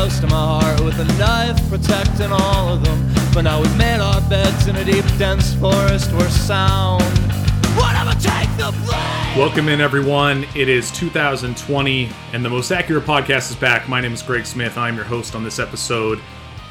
close to my heart with a knife protecting all of them. But now we've made our beds in a deep, dense forest where sound. Whatever take the blame! Welcome in, everyone. It is 2020, and the Most Accurate Podcast is back. My name is Greg Smith. I'm your host on this episode.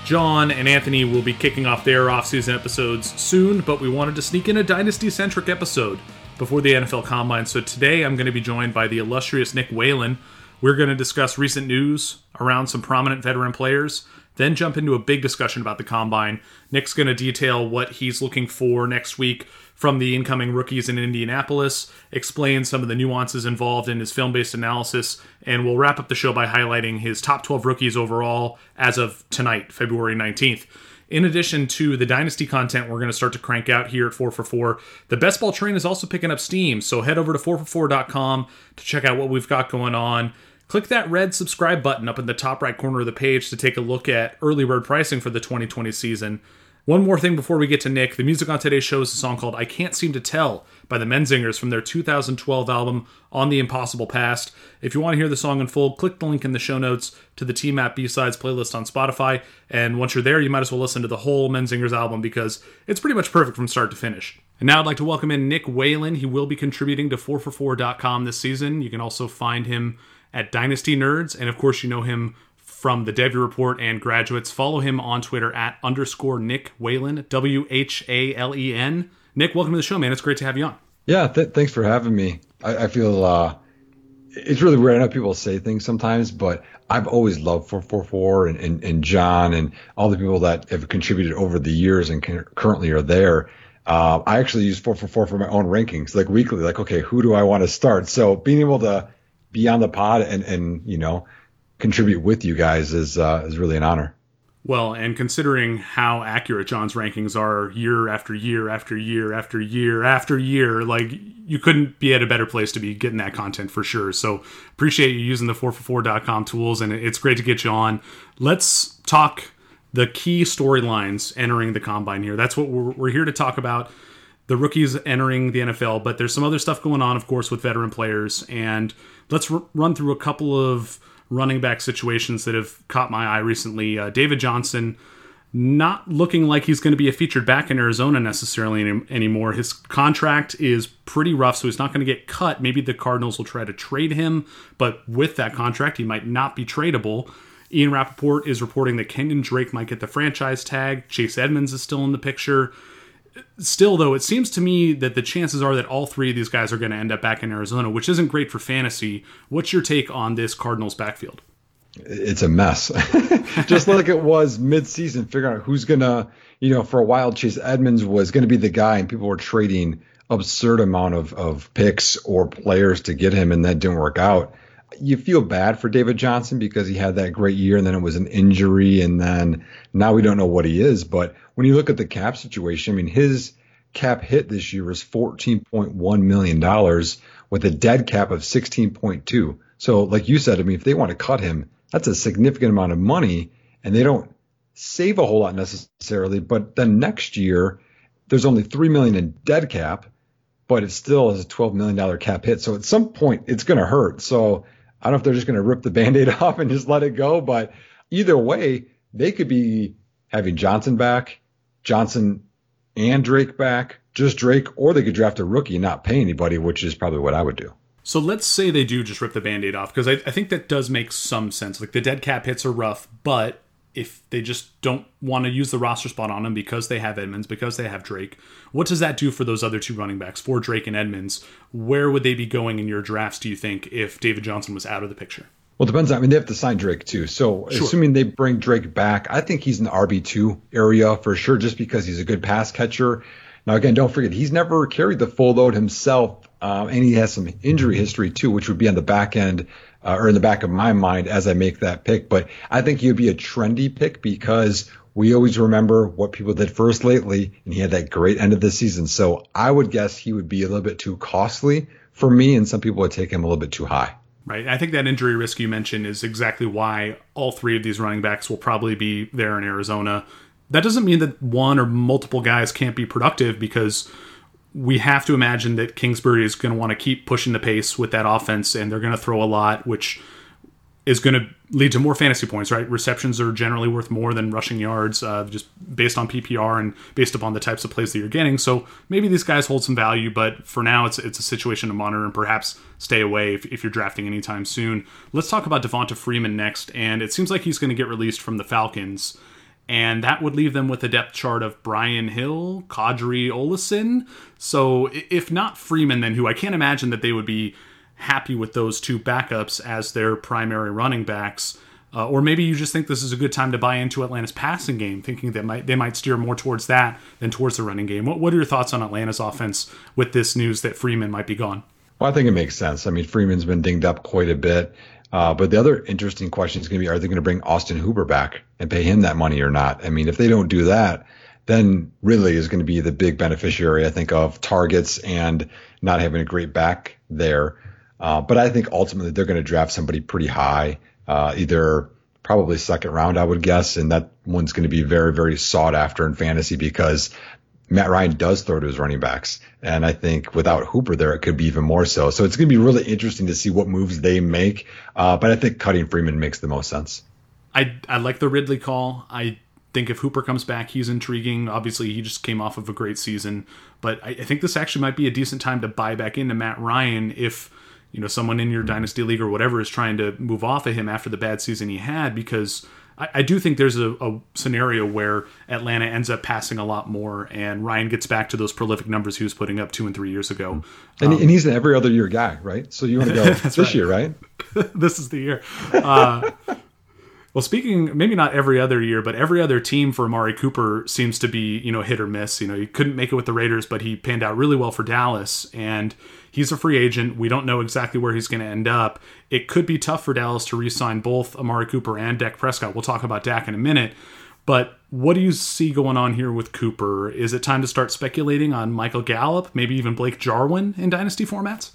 John and Anthony will be kicking off their off-season episodes soon, but we wanted to sneak in a dynasty-centric episode before the NFL Combine. So today I'm going to be joined by the illustrious Nick Whalen. We're going to discuss recent news around some prominent veteran players, then jump into a big discussion about the Combine. Nick's going to detail what he's looking for next week from the incoming rookies in Indianapolis, explain some of the nuances involved in his film based analysis, and we'll wrap up the show by highlighting his top 12 rookies overall as of tonight, February 19th. In addition to the Dynasty content we're going to start to crank out here at 4for4, the Best Ball train is also picking up steam, so head over to 4for4.com to check out what we've got going on. Click that red subscribe button up in the top right corner of the page to take a look at early bird pricing for the 2020 season. One more thing before we get to Nick. The music on today's show is a song called I Can't Seem to Tell by the Menzingers from their 2012 album On the Impossible Past. If you want to hear the song in full, click the link in the show notes to the TMAP B-Sides playlist on Spotify. And once you're there, you might as well listen to the whole Menzingers album because it's pretty much perfect from start to finish. And now I'd like to welcome in Nick Whalen. He will be contributing to 4for4.com this season. You can also find him at Dynasty Nerds. And of course, you know him from the Devy Report and graduates. Follow him on Twitter at underscore Nick Whalen, W H A L E N. Nick, welcome to the show, man. It's great to have you on. Yeah, th- thanks for having me. I, I feel uh, it's really weird. I know people say things sometimes, but I've always loved 4for4 and, and, and John and all the people that have contributed over the years and can, currently are there. Uh, I actually use 4for4 for my own rankings, like weekly, like, okay, who do I want to start? So being able to be on the pod and, and you know, contribute with you guys is uh, is really an honor. Well, and considering how accurate John's rankings are year after year after year after year after year, like you couldn't be at a better place to be getting that content for sure. So appreciate you using the 4for4.com tools, and it's great to get you on. Let's talk the key storylines entering the combine here. That's what we're, we're here to talk about. The rookies entering the NFL, but there's some other stuff going on, of course, with veteran players. And let's r- run through a couple of running back situations that have caught my eye recently. Uh, David Johnson, not looking like he's going to be a featured back in Arizona necessarily any, anymore. His contract is pretty rough, so he's not going to get cut. Maybe the Cardinals will try to trade him, but with that contract, he might not be tradable. Ian Rapoport is reporting that Kenyan Drake might get the franchise tag. Chase Edmonds is still in the picture still though it seems to me that the chances are that all three of these guys are going to end up back in arizona which isn't great for fantasy. What's your take on this cardinals backfield? It's a mess. Just like it was mid-season figuring out who's gonna you know for a while chase edmonds was going to be the guy and people were trading absurd amount of, of picks or players to get him and that didn't work out. You feel bad for david johnson because he had that great year and then it was an injury and then now we don't know what he is but when you look at the cap situation, I mean, his cap hit this year is $14.1 million with a dead cap of 16.2. So, like you said, I mean, if they want to cut him, that's a significant amount of money, and they don't save a whole lot necessarily. But then next year, there's only three million in dead cap, but it still is a $12 million cap hit. So at some point, it's going to hurt. So I don't know if they're just going to rip the band-aid off and just let it go, but either way, they could be having Johnson back, Johnson and Drake back, just Drake, or they could draft a rookie and not pay anybody, which is probably what I would do. So let's say they do just rip the band aid off, because I, I, think that does make some sense. Like the dead cap hits are rough, but if they just don't want to use the roster spot on them because they have Edmonds, because they have Drake, what does that do for those other two running backs, for Drake and Edmonds? Where would they be going in your drafts, do you think, if David Johnson was out of the picture? Well, it depends. I mean, they have to sign Drake too. So, sure. assuming they bring Drake back, I think he's in the RB two area for sure, just because he's a good pass catcher. Now, again, don't forget he's never carried the full load himself, um, and he has some injury history too, which would be on the back end uh, or in the back of my mind as I make that pick. But I think he would be a trendy pick because we always remember what people did first lately, and he had that great end of the season. So I would guess he would be a little bit too costly for me, and some people would take him a little bit too high right? I think that injury risk you mentioned is exactly why all three of these running backs will probably be there in Arizona. That doesn't mean that one or multiple guys can't be productive because we have to imagine that Kingsbury is going to want to keep pushing the pace with that offense, and they're going to throw a lot, which is going to lead to more fantasy points, right? Receptions are generally worth more than rushing yards, uh, just based on PPR and based upon the types of plays that you're getting. So maybe these guys hold some value, but for now, it's it's a situation to monitor and perhaps stay away if, if you're drafting anytime soon. Let's talk about Devonta Freeman next, and it seems like he's going to get released from the Falcons. And that would leave them with a depth chart of Brian Hill, Qadree Ollison. So if not Freeman, then who? I can't imagine that they would be happy with those two backups as their primary running backs. Uh, or maybe you just think this is a good time to buy into Atlanta's passing game, thinking that might they might steer more towards that than towards the running game. What, what are your thoughts on Atlanta's offense with this news that Freeman might be gone? Well, I think it makes sense. I mean, Freeman's been dinged up quite a bit. Uh, but the other interesting question is going to be: Are they going to bring Austin Hooper back and pay him that money or not? I mean, if they don't do that, then Ridley is going to be the big beneficiary, I think, of targets and not having a great back there. Uh, but I think ultimately they're going to draft somebody pretty high, uh, either probably second round, I would guess, and that one's going to be very, very sought after in fantasy because Matt Ryan does throw to his running backs, and I think without Hooper there, it could be even more so. So it's going to be really interesting to see what moves they make. Uh, but I think cutting Freeman makes the most sense. I I like the Ridley call. I think if Hooper comes back, he's intriguing. Obviously, he just came off of a great season, but I, I think this actually might be a decent time to buy back into Matt Ryan if you know someone in your dynasty league or whatever is trying to move off of him after the bad season he had because I, I do think there's a, a, scenario where Atlanta ends up passing a lot more and Ryan gets back to those prolific numbers he was putting up two and three years ago. And, um, and he's an every other year guy, right? So you want to go this right. year, right? this is the year. Uh, well, speaking maybe not every other year, but every other team for Amari Cooper seems to be you know hit or miss. You know, he couldn't make it with the Raiders, but he panned out really well for Dallas, and he's a free agent. We don't know exactly where he's going to end up. It could be tough for Dallas to re-sign both Amari Cooper and Dak Prescott. We'll talk about Dak in a minute. But what do you see going on here with Cooper? Is it time to start speculating on Michael Gallup, maybe even Blake Jarwin in dynasty formats?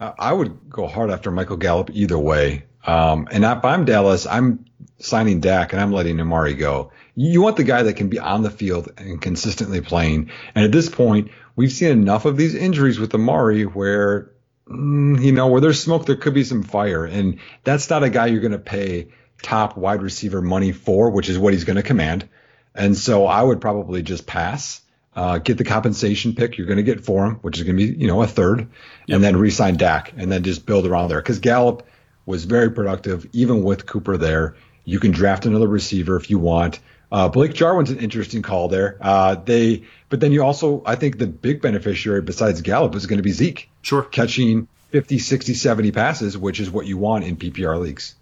I would go hard after Michael Gallup either way. Um, and if I'm Dallas, I'm signing Dak and I'm letting Amari go. You want the guy that can be on the field and consistently playing. And at this point, we've seen enough of these injuries with Amari where, mm, you know, where there's smoke, there could be some fire. And that's not a guy you're going to pay top wide receiver money for, which is what he's going to command. And so I would probably just pass. Uh, get the compensation pick you're going to get for him, which is going to be, you know, a third, yep. and then re-sign Dak, and then just build around there. Because Gallup was very productive, even with Cooper there. You can draft another receiver if you want. Uh, Blake Jarwin's an interesting call there. Uh, they, but then you also, I think the big beneficiary besides Gallup is going to be Zeke. Sure. Catching 50, 60, 70 passes, which is what you want in PPR leagues.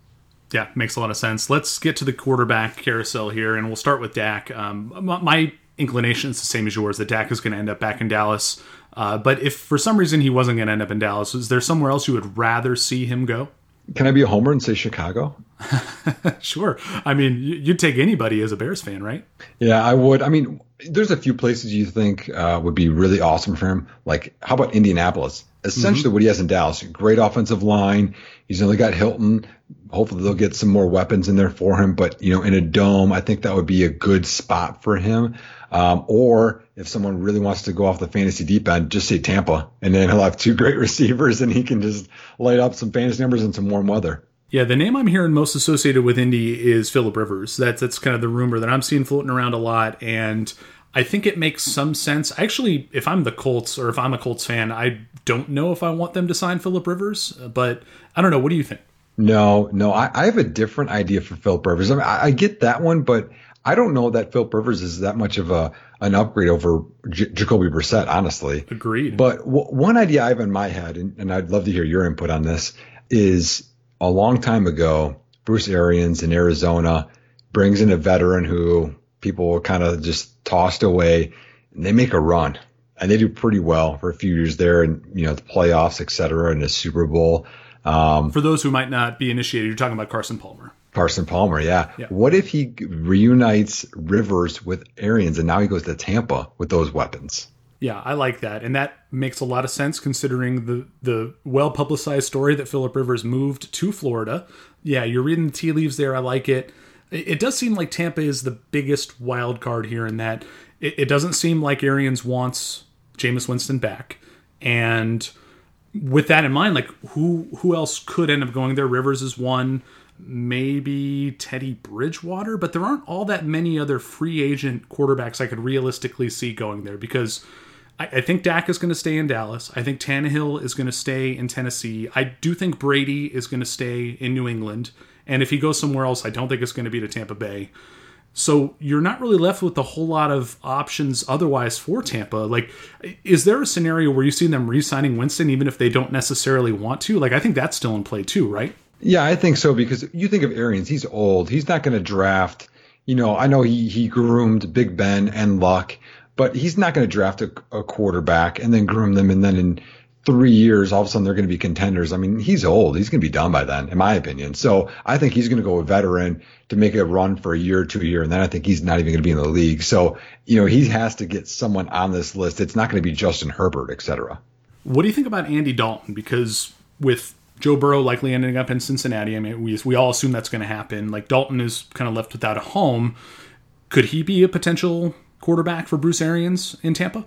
Yeah, makes a lot of sense. Let's get to the quarterback carousel here, and we'll start with Dak. Um, my inclination is the same as yours that Dak is going to end up back in Dallas. Uh, but if for some reason he wasn't going to end up in Dallas, is there somewhere else you would rather see him go? Can I be a homer and say Chicago? sure. I mean, you'd take anybody as a Bears fan, right? Yeah, I would. I mean, there's a few places you think uh, would be really awesome for him. Like, how about Indianapolis? Essentially, mm-hmm. what he has in Dallas: great offensive line. He's only got Hilton. Hopefully, they'll get some more weapons in there for him. But you know, in a dome, I think that would be a good spot for him. Um, or if someone really wants to go off the fantasy deep end, just say Tampa, and then he'll have two great receivers, and he can just light up some fantasy numbers in some warm weather. Yeah, the name I'm hearing most associated with Indy is Philip Rivers. That's that's kind of the rumor that I'm seeing floating around a lot, and I think it makes some sense. Actually, if I'm the Colts or if I'm a Colts fan, I don't know if I want them to sign Philip Rivers, but I don't know. What do you think? No, no, I, I have a different idea for Philip Rivers. I, mean, I, I get that one, but I don't know that Philip Rivers is that much of a an upgrade over J- Jacoby Brissett, honestly. Agreed. But w- one idea I have in my head, and, and I'd love to hear your input on this, is a long time ago, Bruce Arians in Arizona brings in a veteran who people were kind of just tossed away, and they make a run. And they do pretty well for a few years there, and you know the playoffs, et cetera, and the Super Bowl. Um, for those who might not be initiated, you're talking about Carson Palmer. Carson Palmer, yeah. yeah. What if he reunites Rivers with Arians and now he goes to Tampa with those weapons? Yeah, I like that, and that makes a lot of sense considering the the well publicized story that Philip Rivers moved to Florida. Yeah, you're reading the tea leaves there. I like it. It, does seem like Tampa is the biggest wild card here in that it, it doesn't seem like Arians wants Jameis Winston back, and with that in mind, like who who else could end up going there? Rivers is one, maybe Teddy Bridgewater, but there aren't all that many other free agent quarterbacks I could realistically see going there because I, I think Dak is going to stay in Dallas. I think Tannehill is going to stay in Tennessee. I do think Brady is going to stay in New England, and if he goes somewhere else, I don't think it's going to be to Tampa Bay. So you're not really left with a whole lot of options otherwise for Tampa. Like, is there a scenario where you see them re-signing Winston even if they don't necessarily want to? Like, I think that's still in play too, right? Yeah, I think so because you think of Arians, he's old. He's not going to draft. You know, I know he he groomed Big Ben and Luck, but he's not going to draft a, a quarterback and then groom them and then in three years, all of a sudden they're going to be contenders. I mean, he's old. He's going to be done by then, in my opinion. So I think he's going to go a veteran to make a run for a year or two year, and then I think he's not even going to be in the league. So you know, he has to get someone on this list. It's not going to be Justin Herbert, etc. What do you think about Andy Dalton? Because with Joe Burrow likely ending up in Cincinnati, I mean, we we all assume that's going to happen. Like Dalton is kind of left without a home. Could he be a potential quarterback for Bruce Arians in Tampa?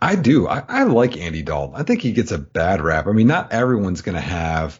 I do. I, I, like Andy Dalton. I think he gets a bad rap. I mean, not everyone's going to have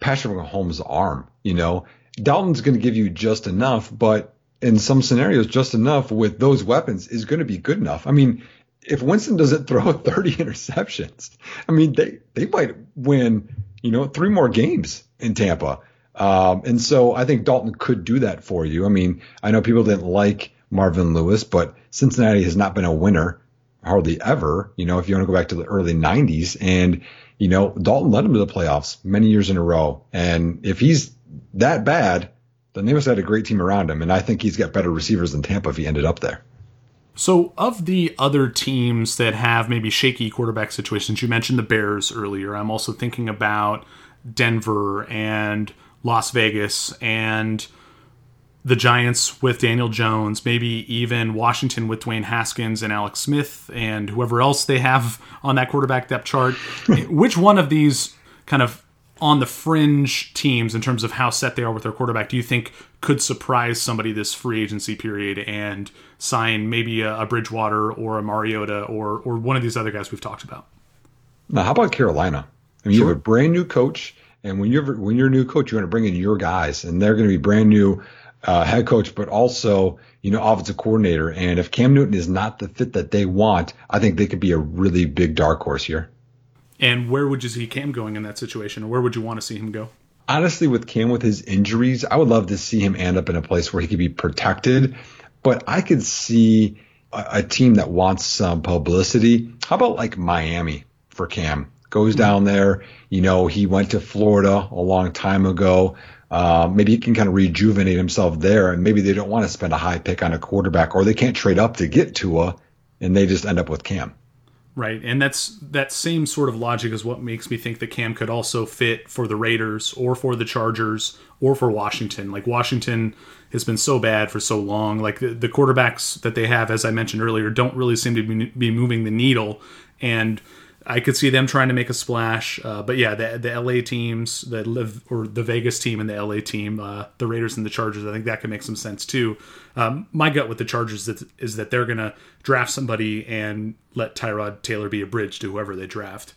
Patrick Mahomes' arm. You know, Dalton's going to give you just enough, but in some scenarios, just enough with those weapons is going to be good enough. I mean, if Winston doesn't throw 30 interceptions, I mean, they they might win. You know, three more games in Tampa. Um, and so I think Dalton could do that for you. I mean, I know people didn't like Marvin Lewis, but Cincinnati has not been a winner hardly ever, you know, if you want to go back to the early 90s. And, you know, Dalton led them to the playoffs many years in a row. And if he's that bad, then they must have had a great team around him. And I think he's got better receivers than Tampa if he ended up there. So, of the other teams that have maybe shaky quarterback situations, you mentioned the Bears earlier. I'm also thinking about Denver and Las Vegas and the Giants with Daniel Jones, maybe even Washington with Dwayne Haskins and Alex Smith and whoever else they have on that quarterback depth chart. Which one of these kind of on the fringe teams in terms of how set they are with their quarterback do you think could surprise somebody this free agency period and sign maybe a, a Bridgewater or a Mariota or or one of these other guys we've talked about? Now, how about Carolina? I mean, sure. you have a brand new coach, and when you're when you're a new coach, you want to bring in your guys, and they're going to be brand new uh, head coach, but also you know offensive coordinator. And if Cam Newton is not the fit that they want, I think they could be a really big dark horse here. And where would you see Cam going in that situation, or where would you want to see him go? Honestly, with Cam with his injuries, I would love to see him end up in a place where he could be protected. But I could see a, a team that wants some publicity. How about like Miami for Cam? Goes mm-hmm. down there. You know, he went to Florida a long time ago. Uh, maybe he can kind of rejuvenate himself there, and maybe they don't want to spend a high pick on a quarterback, or they can't trade up to get Tua, and they just end up with Cam. Right, and that's that same sort of logic is what makes me think that Cam could also fit for the Raiders or for the Chargers or for Washington. Like Washington has been so bad for so long. Like the, the quarterbacks that they have, as I mentioned earlier, don't really seem to be, be moving the needle, and I could see them trying to make a splash. Uh, but yeah, the the LA teams that live or the Vegas team and the LA team, uh, the Raiders and the Chargers, I think that could make some sense too. Um, my gut with the Chargers is, is that they're going to draft somebody and let Tyrod Taylor be a bridge to whoever they draft.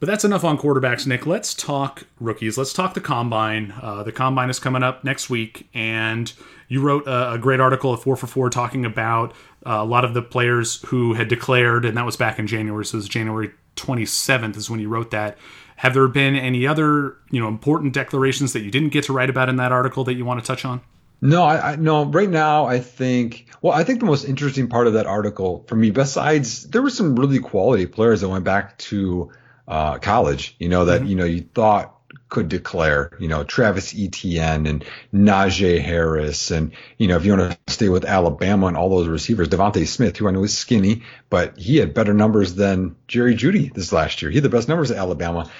But that's enough on quarterbacks, Nick. Let's talk rookies. Let's talk the combine. Uh, the combine is coming up next week, and you wrote a, a great article at 4 for 4 talking about uh, a lot of the players who had declared, and that was back in January, so it was January 27th is when you wrote that. Have there been any other, you know, important declarations that you didn't get to write about in that article that you want to touch on? No, I, I no. Right now, I think. Well, I think the most interesting part of that article for me, besides there were some really quality players that went back to uh, college. You know that mm-hmm. you know you thought could declare, you know, Travis Etienne and Najee Harris. And, you know, if you want to stay with Alabama and all those receivers, DeVonta Smith, who I know is skinny, but he had better numbers than Jerry Jeudy this last year. He had the best numbers at Alabama.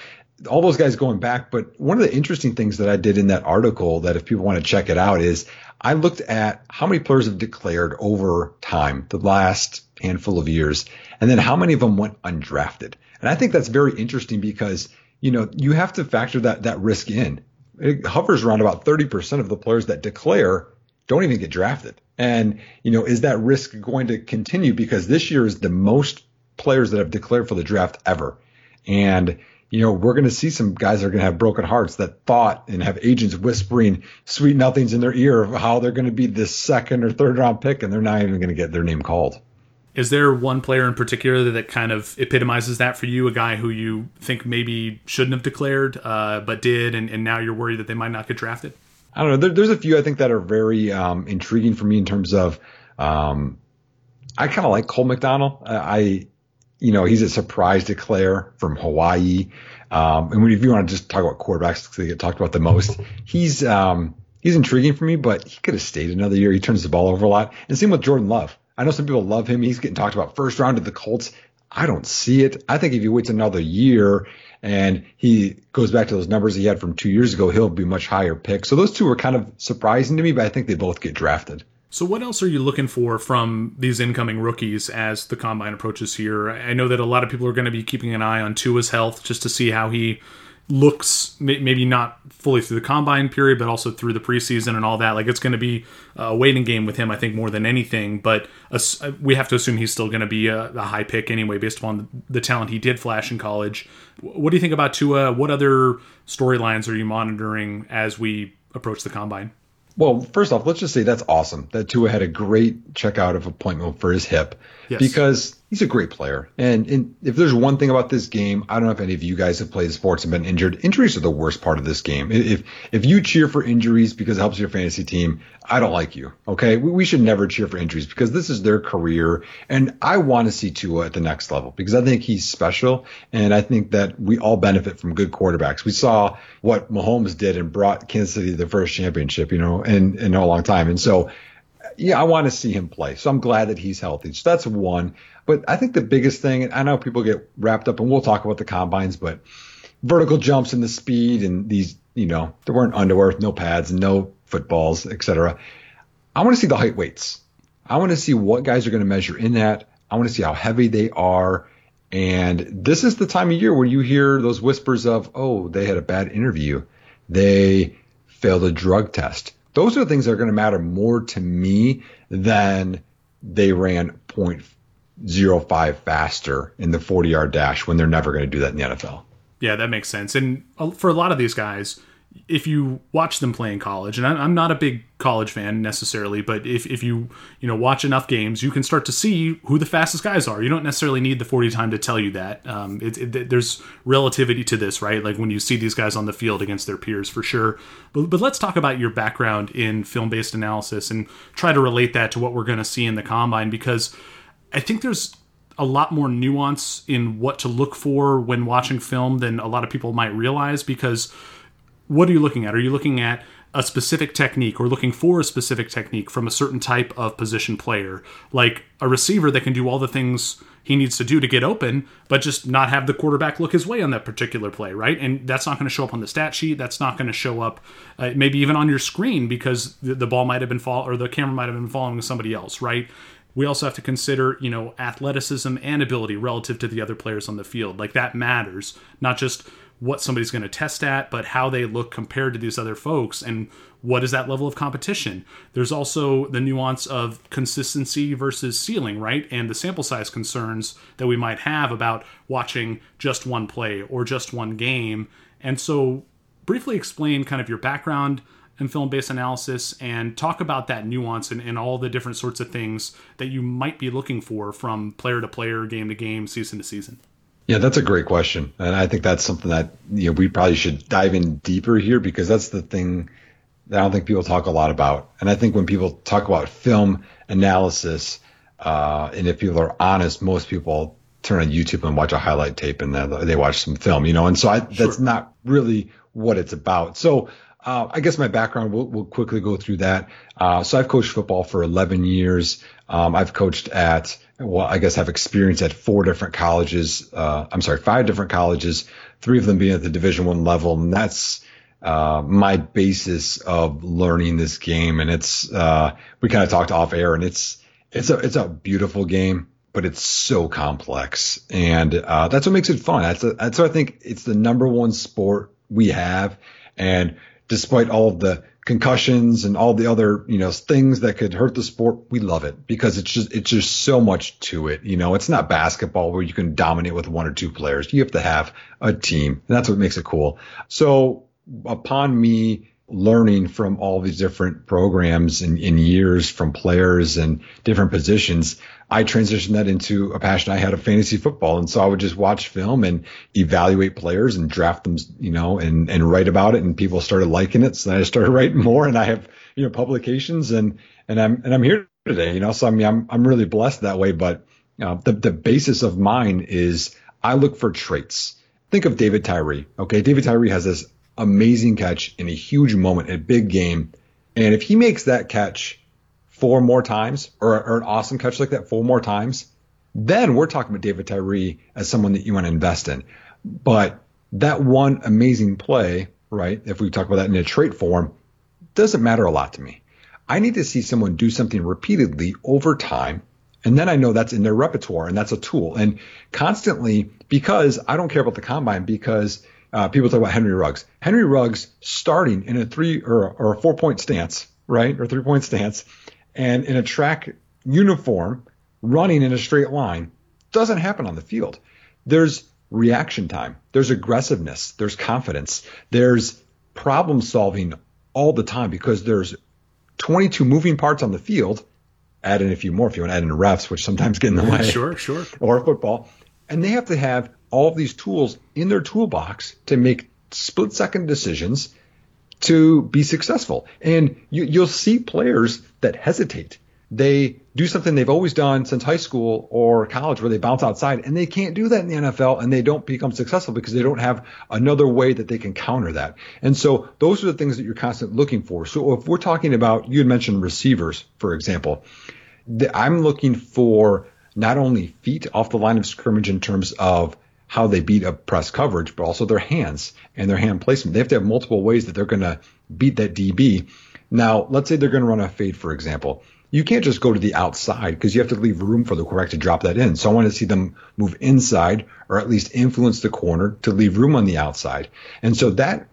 All those guys going back. But one of the interesting things that I did in that article that if people want to check it out is I looked at how many players have declared over time, the last handful of years, and then how many of them went undrafted. And I think that's very interesting because you know, you have to factor that that risk in. It hovers around about 30% of the players that declare don't even get drafted. And, you know, is that risk going to continue? Because this year is the most players that have declared for the draft ever. And you know, we're going to see some guys that are going to have broken hearts that thought and have agents whispering sweet nothings in their ear of how they're going to be this second or third round pick, and they're not even going to get their name called. Is there one player in particular that kind of epitomizes that for you? A guy who you think maybe shouldn't have declared, uh, but did, and, and, now you're worried that they might not get drafted? I don't know. There, there's a few I think that are very um, intriguing for me in terms of. Um, I kind of like Cole McDonald. I, you know, he's a surprise declare from Hawaii. Um, and if you want to just talk about quarterbacks, because they get talked about the most, he's um, he's intriguing for me, but he could have stayed another year. He turns the ball over a lot. And same with Jordan Love. I know some people love him. He's getting talked about first round of the Colts. I don't see it. I think if he waits another year and he goes back to those numbers he had from two years ago, he'll be much higher pick. So those two are kind of surprising to me, but I think they both get drafted. So, what else are you looking for from these incoming rookies as the combine approaches here? I know that a lot of people are going to be keeping an eye on Tua's health just to see how he looks, maybe not fully through the combine period, but also through the preseason and all that. Like, it's going to be uh, a waiting game with him, I think, more than anything. But uh, we have to assume he's still going to be a, a high pick anyway, based upon the talent he did flash in college. What do you think about Tua? What other storylines are you monitoring as we approach the combine? Well, first off, let's just say that's awesome that Tua had a great checkout of appointment for his hip yes. because he's a great player. And, and, if there's one thing about this game, I don't know if any of you guys have played sports and been injured. Injuries are the worst part of this game. If if you cheer for injuries because it helps your fantasy team, I don't like you. Okay, we, we should never cheer for injuries because this is their career, and I want to see Tua at the next level because I think he's special, and I think that we all benefit from good quarterbacks. We saw what Mahomes did and brought Kansas City the first championship, you know, in in a long time, and so yeah, I want to see him play. So I'm glad that he's healthy. So that's one. But I think the biggest thing, and I know people get wrapped up, and we'll talk about the combines, but vertical jumps and the speed and these, you know, there weren't underwear, no pads, no footballs, etc. I want to see the height weights. I want to see what guys are going to measure in that. I want to see how heavy they are. And this is the time of year where you hear those whispers of, oh, they had a bad interview. They failed a drug test. Those are the things that are going to matter more to me than they ran 0.05 faster in the 40 yard dash when they're never going to do that in the NFL. Yeah, that makes sense. And uh, for a lot of these guys, if you watch them play in college, and I'm not a big college fan necessarily, but if, if you you know watch enough games, you can start to see who the fastest guys are. You don't necessarily need the 40 time to tell you that. Um, it, it, there's relativity to this, right? Like when you see these guys on the field against their peers, for sure. But, but let's talk about your background in film based analysis and try to relate that to what we're going to see in the combine because I think there's a lot more nuance in what to look for when watching film than a lot of people might realize because what are you looking at? Are you looking at a specific technique or looking for a specific technique from a certain type of position player, like a receiver that can do all the things he needs to do to get open, but just not have the quarterback look his way on that particular play, right? And that's not going to show up on the stat sheet. That's not going to show up uh, maybe even on your screen because the, the ball might have been fall or the camera might have been following somebody else, right? We also have to consider, you know, athleticism and ability relative to the other players on the field. Like that matters, not just what somebody's going to test at, but how they look compared to these other folks and what is that level of competition. There's also the nuance of consistency versus ceiling, right? And the sample size concerns that we might have about watching just one play or just one game. And so, briefly explain kind of your background in film based analysis and talk about that nuance and, and all the different sorts of things that you might be looking for from player to player, game to game, season to season. Yeah, that's a great question. And I think that's something that you know we probably should dive in deeper here because that's the thing that I don't think people talk a lot about. And I think when people talk about film analysis, uh, and if people are honest, most people turn on YouTube and watch a highlight tape and then they watch some film, you know. And so I, sure. that's not really what it's about. So uh, I guess my background, we'll, we'll quickly go through that. Uh, so I've coached football for 11 years. Um, I've coached at well, I guess I've experienced at four different colleges. Uh, I'm sorry, five different colleges, three of them being at the Division One level, and that's uh, my basis of learning this game. And it's uh, we kind of talked off air, and it's it's a it's a beautiful game, but it's so complex, and uh, that's what makes it fun. That's a, that's what I think it's the number one sport we have, and despite all of the concussions and all the other you know things that could hurt the sport we love it because it's just it's just so much to it you know? It's not basketball where you can dominate with one or two players. You have to have a team and that's what makes it cool. So upon me learning from all these different programs and in years from players and different positions, I transitioned that into a passion I had of fantasy football. And so I would just watch film and evaluate players and draft them, you know, and, and write about it. And people started liking it. So I started writing more and I have, you know, publications and, and I'm, and I'm here today, you know, so I mean, I'm, I'm really blessed that way. But the, the basis of mine is I look for traits. Think of David Tyree. Okay. David Tyree has this amazing catch in a huge moment, a big game. And if he makes that catch four more times or, or an awesome catch like that four more times, then we're talking about David Tyree as someone that you want to invest in. But that one amazing play, right? If we talk about that in a trait form, doesn't matter a lot to me. I need to see someone do something repeatedly over time. And then I know that's in their repertoire and that's a tool. And constantly, because I don't care about the combine, because uh, people talk about Henry Ruggs. Henry Ruggs starting in a three or, or a four point stance, right, or three point stance, and in a track uniform, running in a straight line, doesn't happen on the field. There's reaction time. There's aggressiveness. There's confidence. There's problem solving all the time because there's 22 moving parts on the field. Add in a few more if you want to add in refs, which sometimes get in the way. Sure, sure. Or football. And they have to have all of these tools in their toolbox to make split second decisions to be successful. And you, you'll see players that hesitate. They do something they've always done since high school or college where they bounce outside and they can't do that in the NFL and they don't become successful because they don't have another way that they can counter that. And so those are the things that you're constantly looking for. So if we're talking about, you had mentioned receivers, for example, I'm looking for not only feet off the line of scrimmage in terms of how they beat up press coverage, but also their hands and their hand placement. They have to have multiple ways that they're going to beat that DB. Now, let's say they're going to run a fade, for example. You can't just go to the outside because you have to leave room for the quarterback to drop that in. So I want to see them move inside or at least influence the corner to leave room on the outside. And so that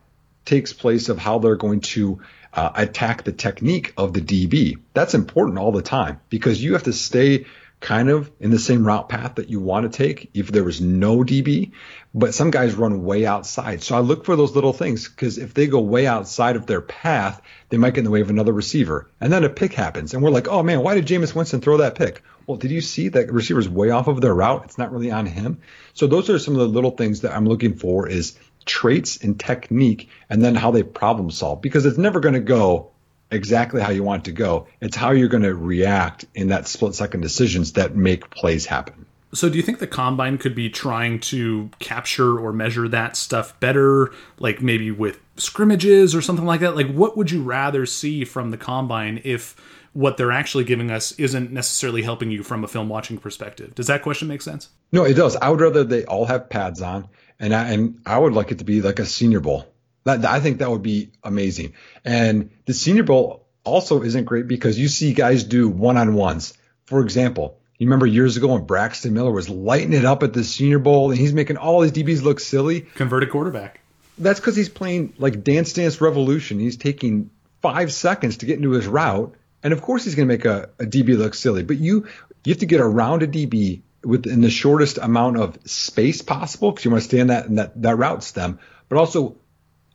takes place of how they're going to uh, attack the technique of the DB. That's important all the time because you have to stay kind of in the same route path that you want to take if there was no DB, but some guys run way outside. So I look for those little things because if they go way outside of their path, they might get in the way of another receiver. And then a pick happens and we're like, oh man, why did Jameis Winston throw that pick? Well, did you see that receiver's way off of their route? It's not really on him. So those are some of the little things that I'm looking for is traits and technique and then how they problem solve because it's never going to go exactly how you want it to go. It's how you're going to react in that split second decisions that make plays happen. So, do you think the combine could be trying to capture or measure that stuff better, like maybe with scrimmages or something like that? Like, what would you rather see from the combine if what they're actually giving us isn't necessarily helping you from a film watching perspective? Does that question make sense? No, it does. I would rather they all have pads on, and I, and I would like it to be like a Senior Bowl that, I think that would be amazing. And the Senior Bowl also isn't great because you see guys do one on ones. For example, you remember years ago when Braxton Miller was lighting it up at the Senior Bowl and he's making all these DBs look silly? Converted quarterback. That's because he's playing like Dance Dance Revolution. He's taking five seconds to get into his route. And of course he's going to make a, a DB look silly. But you you have to get around a DB within the shortest amount of space possible because you want to stay in that, in that, that route stem, but also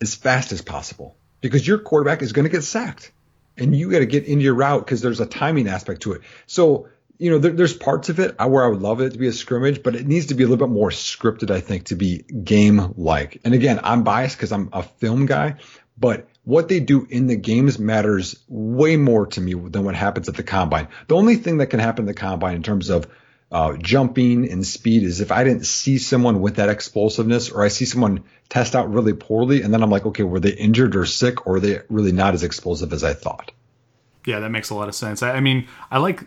as fast as possible because your quarterback is going to get sacked and you got to get into your route because there's a timing aspect to it. So, you know, there, there's parts of it where I would love it to be a scrimmage, but it needs to be a little bit more scripted, I think, to be game like. And again, I'm biased because I'm a film guy, but what they do in the games matters way more to me than what happens at the combine. The only thing that can happen at the combine in terms of uh, jumping and speed is if I didn't see someone with that explosiveness or I see someone test out really poorly and then I'm like, okay, were they injured or sick or are they really not as explosive as I thought? Yeah, that makes a lot of sense. I, I mean, I like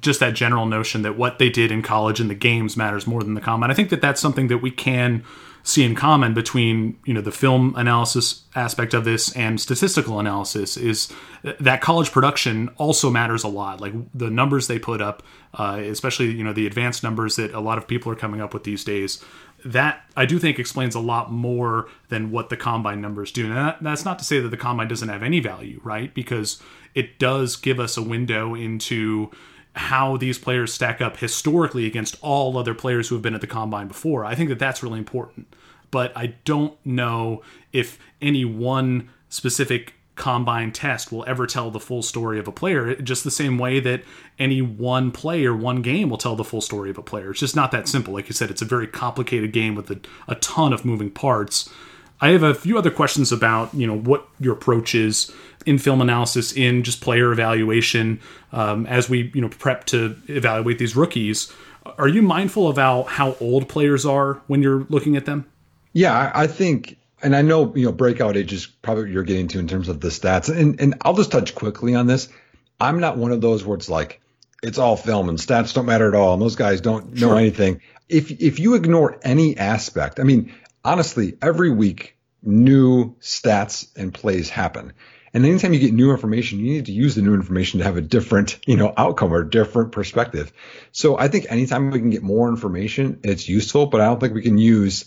just that general notion that what they did in college and the games matters more than the combine. I think that that's something that we can see in common between you know the film analysis aspect of this and statistical analysis is that college production also matters a lot. Like the numbers they put up, uh, especially you know the advanced numbers that a lot of people are coming up with these days. That I do think explains a lot more than what the combine numbers do. And that, that's not to say that the combine doesn't have any value, right? Because it does give us a window into how these players stack up historically against all other players who have been at the combine before. I think that that's really important. But I don't know if any one specific combine test will ever tell the full story of a player just the same way that any one play or one game will tell the full story of a player it's just not that simple like you said it's a very complicated game with a, a ton of moving parts i have a few other questions about you know what your approach is in film analysis in just player evaluation um, as we you know prep to evaluate these rookies are you mindful about how old players are when you're looking at them yeah i think and I know you know breakout age is probably what you're getting to in terms of the stats, and and I'll just touch quickly on this. I'm not one of those where it's like it's all film and stats don't matter at all, and those guys don't know sure. anything. If if you ignore any aspect, I mean, honestly, every week new stats and plays happen. And anytime you get new information, you need to use the new information to have a different, you know, outcome or different perspective. So I think anytime we can get more information, it's useful, but I don't think we can use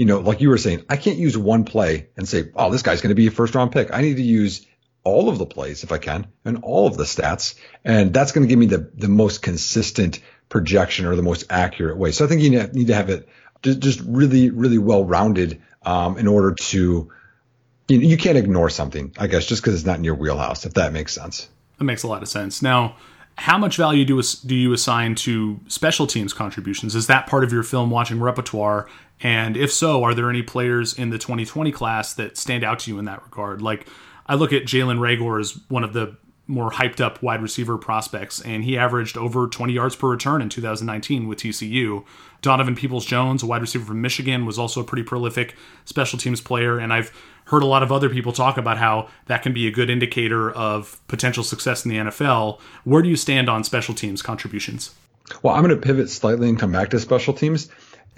you know, like you were saying, I can't use one play and say, oh, this guy's going to be a first round pick. I need to use all of the plays if I can and all of the stats. And that's going to give me the, the most consistent projection or the most accurate way. So I think you need to have it just really, really well rounded um, in order to, you, know, you can't ignore something, I guess, just because it's not in your wheelhouse, if that makes sense. That makes a lot of sense. Now, how much value do, do you assign to special teams contributions? Is that part of your film watching repertoire? And if so, are there any players in the 2020 class that stand out to you in that regard? Like, I look at Jalen Reagor as one of the more hyped up wide receiver prospects, and he averaged over 20 yards per return in 2019 with TCU. Donovan Peoples Jones, a wide receiver from Michigan, was also a pretty prolific special teams player, and I've heard a lot of other people talk about how that can be a good indicator of potential success in the NFL. Where do you stand on special teams contributions? Well, I'm going to pivot slightly and come back to special teams.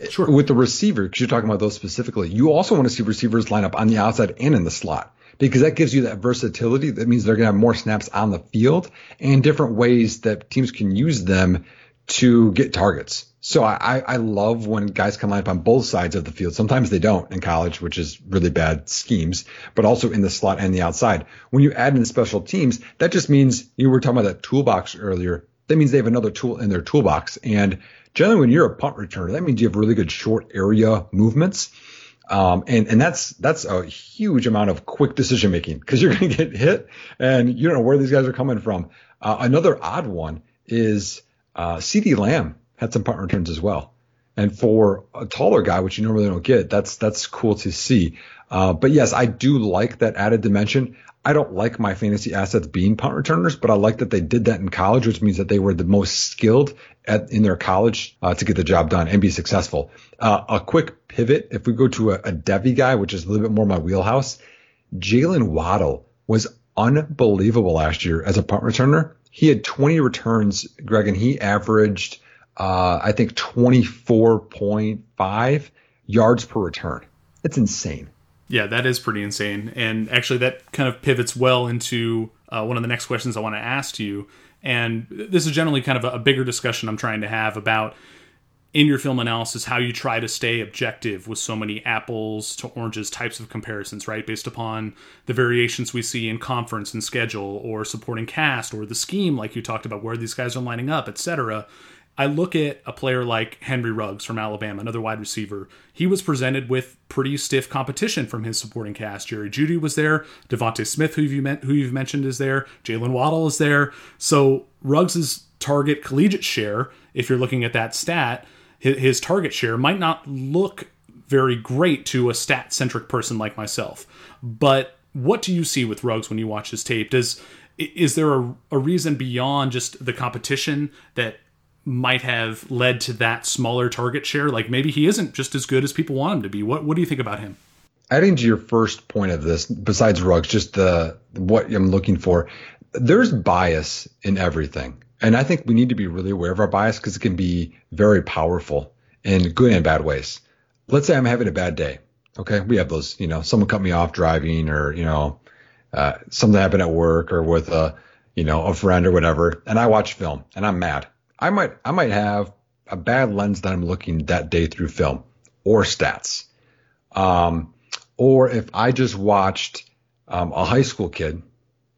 Sure. With the receiver, because you're talking about those specifically, you also want to see receivers line up on the outside and in the slot because that gives you that versatility. That means they're going to have more snaps on the field and different ways that teams can use them to get targets. So I, I love when guys can line up on both sides of the field. Sometimes they don't in college, which is really bad schemes, but also in the slot and the outside. When you add in special teams, that just means you were talking about that toolbox earlier. That means they have another tool in their toolbox. And generally when you're a punt returner, that means you have really good short area movements. Um, and, and that's, that's a huge amount of quick decision making because you're going to get hit and you don't know where these guys are coming from. Uh, another odd one is, uh, CeeDee Lamb had some punt returns as well. And for a taller guy, which you normally don't get, that's, that's cool to see. Uh, but yes, I do like that added dimension. I don't like my fantasy assets being punt returners, but I like that they did that in college, which means that they were the most skilled at, in their college uh, to get the job done and be successful. Uh, a quick pivot, if we go to a, a Devy guy, which is a little bit more my wheelhouse, Jaylen Waddle was unbelievable last year as a punt returner. He had 20 returns, Greg, and he averaged, uh, I think, 24.5 yards per return. That's insane. Yeah, that is pretty insane. And actually, that kind of pivots well into uh, one of the next questions I want to ask you. And this is generally kind of a, a bigger discussion I'm trying to have about in your film analysis how you try to stay objective with so many apples to oranges types of comparisons, right? Based upon the variations we see in conference and schedule or supporting cast or the scheme, like you talked about, where these guys are lining up, etc. I look at a player like Henry Ruggs from Alabama, another wide receiver. He was presented with pretty stiff competition from his supporting cast. Jerry Jeudy was there. DeVonta Smith, who you who you've mentioned, is there. Jaylen Waddle is there. So Ruggs's target collegiate share, if you're looking at that stat, his target share might not look very great to a stat centric person like myself. But what do you see with Ruggs when you watch his tape? Does is there a, a reason beyond just the competition that might have led to that smaller target share? Like maybe he isn't just as good as people want him to be. What what do you think about him? Adding to your first point of this, besides Ruggs, just the what I'm looking for, there's bias in everything. And I think we need to be really aware of our bias because it can be very powerful in good and bad ways. let's say I'm having a bad day. Okay. We have those, you know, someone cut me off driving or, you know, uh, something happened at work or with a, you know, a friend or whatever. And I watch film and I'm mad. I might, I might have a bad lens that I'm looking that day through film or stats. Um, or if I just watched um, a high school kid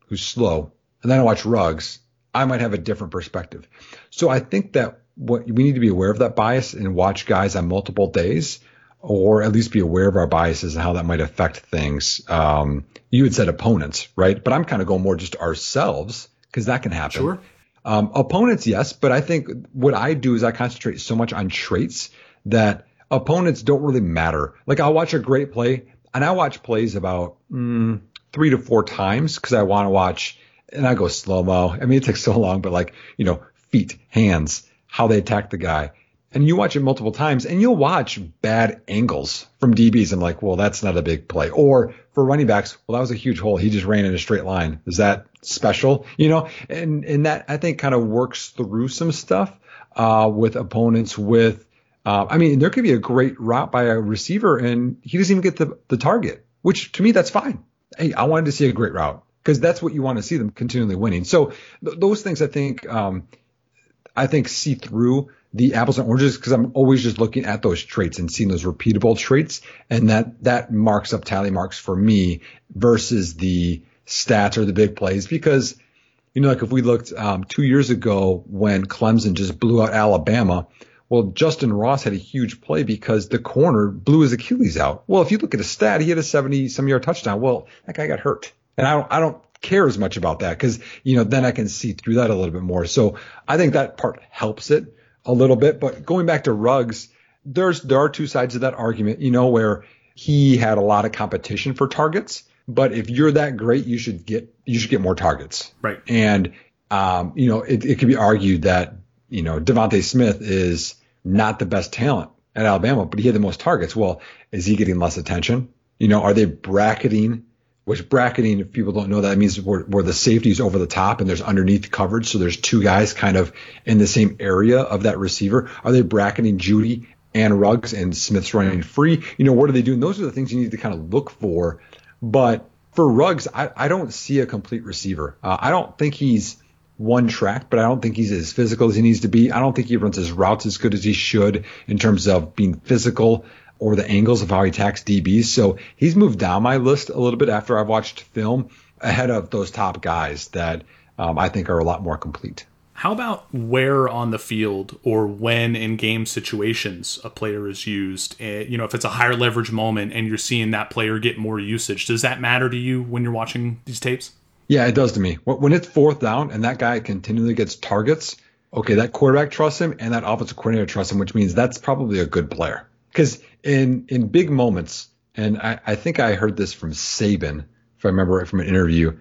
who's slow and then I watch Ruggs, I might have a different perspective. So I think that what we need to be aware of that bias and watch guys on multiple days or at least be aware of our biases and how that might affect things. Um, you had said opponents, right? But I'm kind of going more just ourselves because that can happen. Sure. Um, opponents, yes, but I think what I do is I concentrate so much on traits that opponents don't really matter. Like I'll watch a great play and I watch plays about mm, three to four times because I want to watch and I go slow mo. I mean, it takes so long, but like, you know, feet, hands, how they attack the guy and you watch it multiple times and you'll watch bad angles from DBs. I'm like, well, that's not a big play. Or for running backs, well, that was a huge hole. He just ran in a straight line. Is that special? You know, and, and that I think kind of works through some stuff, uh, with opponents with, uh, I mean, there could be a great route by a receiver and he doesn't even get the, the target, which to me, that's fine. Hey, I wanted to see a great route because that's what you want to see them continually winning. So th- those things I think, um, I think see through the apples and oranges because I'm always just looking at those traits and seeing those repeatable traits, and that that marks up tally marks for me versus the stats or the big plays because you know like if we looked um, two years ago when Clemson just blew out Alabama. Well, Justyn Ross had a huge play because the corner blew his Achilles out. Well, if you look at a stat, he had a 70 some yard touchdown. Well, that guy got hurt. And I don't, I don't care as much about that because, you know, then I can see through that a little bit more. So I think that part helps it a little bit. But going back to Ruggs, there's there are two sides of that argument, you know, where he had a lot of competition for targets. But if you're that great, you should get you should get more targets. Right. And um, you know, it, it could be argued that, you know, DeVonta Smith is not the best talent at Alabama, but he had the most targets. Well, is he getting less attention? You know, are they bracketing which bracketing, if people don't know that, means where, where the safety is over the top and there's underneath coverage. So there's two guys kind of in the same area of that receiver. Are they bracketing Jeudy and Ruggs and Smith's running free? You know, what are they doing? Those are the things you need to kind of look for. But for Ruggs, I, I don't see a complete receiver. Uh, I don't think he's one track, but I don't think he's as physical as he needs to be. I don't think he runs his routes as good as he should in terms of being physical or the angles of how he attacks DBs. So he's moved down my list a little bit after I've watched film ahead of those top guys that um, I think are a lot more complete. How about where on the field or when in game situations a player is used? Uh, you know, if it's a higher leverage moment and you're seeing that player get more usage, does that matter to you when you're watching these tapes? Yeah, it does to me. When it's fourth down and that guy continually gets targets, okay, that quarterback trusts him and that offensive coordinator trusts him, which means that's probably a good player. Because in in big moments, and I, I think I heard this from Saban, if I remember right from an interview,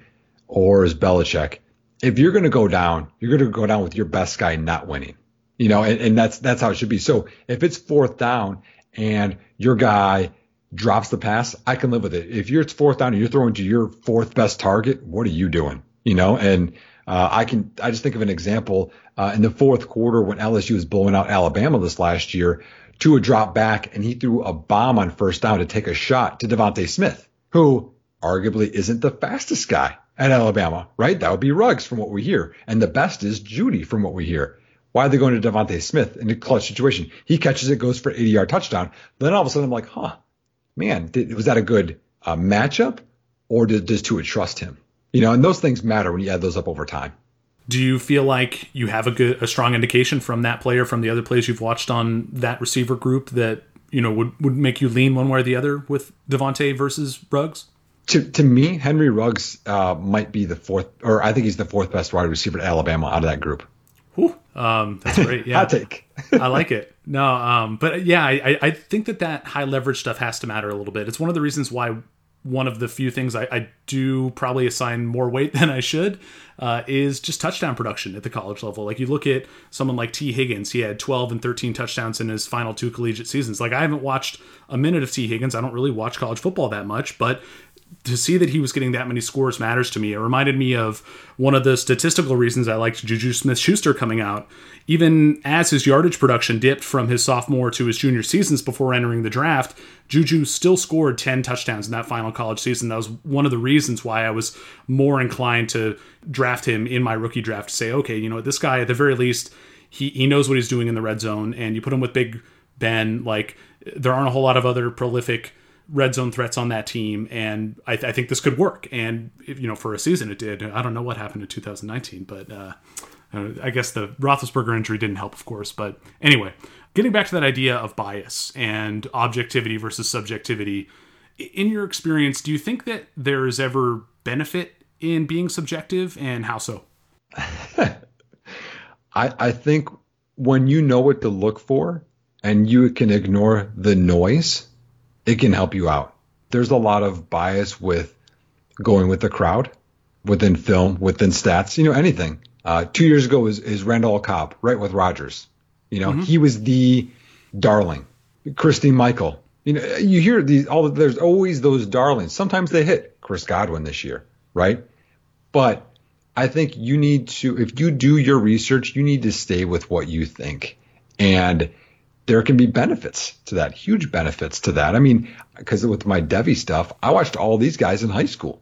or is Belichick. If you're going to go down, you're going to go down with your best guy not winning. You know, and, and that's that's how it should be. So if it's fourth down and your guy drops the pass, I can live with it. If you're it's fourth down and you're throwing to your fourth best target, what are you doing? You know, and uh, I can I just think of an example uh, in the fourth quarter when LSU was blowing out Alabama this last year. Tua dropped back and he threw a bomb on first down to take a shot to DeVonta Smith, who arguably isn't the fastest guy at Alabama, right? That would be Ruggs from what we hear. And the best is Jeudy from what we hear. Why are they going to DeVonta Smith in a clutch situation? He catches it, goes for 80 yard touchdown. Then all of a sudden I'm like, huh, man, did, was that a good uh, matchup or did, does Tua trust him? You know, and those things matter when you add those up over time. Do you feel like you have a good, a strong indication from that player, from the other players you've watched on that receiver group that you know would would make you lean one way or the other with DeVonta versus Ruggs? To to me, Henry Ruggs uh, might be the fourth, or I think he's the fourth best wide receiver at Alabama out of that group. Whew, um, that's great. Yeah, Hot take. I like it. No, um, but yeah, I, I think that that high leverage stuff has to matter a little bit. It's one of the reasons why one of the few things I, I, do probably assign more weight than I should uh, is just touchdown production at the college level. Like you look at someone like Tee Higgins, he had 12 and 13 touchdowns in his final two collegiate seasons. Like I haven't watched a minute of Tee Higgins. I don't really watch college football that much, but to see that he was getting that many scores matters to me. It reminded me of one of the statistical reasons I liked Juju Smith Schuster coming out. Even as his yardage production dipped from his sophomore to his junior seasons before entering the draft, Juju still scored 10 touchdowns in that final college season. That was one of the reasons why I was more inclined to draft him in my rookie draft to say, okay, you know, this guy at the very least, he, he knows what he's doing in the red zone, and you put him with Big Ben, like, there aren't a whole lot of other prolific red zone threats on that team, and I, th- I, think this could work. And you know, for a season, it did. I don't know what happened in 2019, but uh, I guess the Roethlisberger injury didn't help, of course. But anyway, getting back to that idea of bias and objectivity versus subjectivity. In your experience, do you think that there is ever benefit in being subjective, and how so? I, I think when you know what to look for and you can ignore the noise, it can help you out. There's a lot of bias with going with the crowd within film, within stats, you know, anything. Uh, two years ago is, is Randall Cobb, right with Rodgers. You know, mm-hmm. he was the darling. Christine Michael. You know, you hear these all. There's always those darlings. Sometimes they hit Chris Godwin this year, right? But I think you need to, if you do your research, you need to stay with what you think. And there can be benefits to that, huge benefits to that. I mean, because with my devy stuff, I watched all these guys in high school,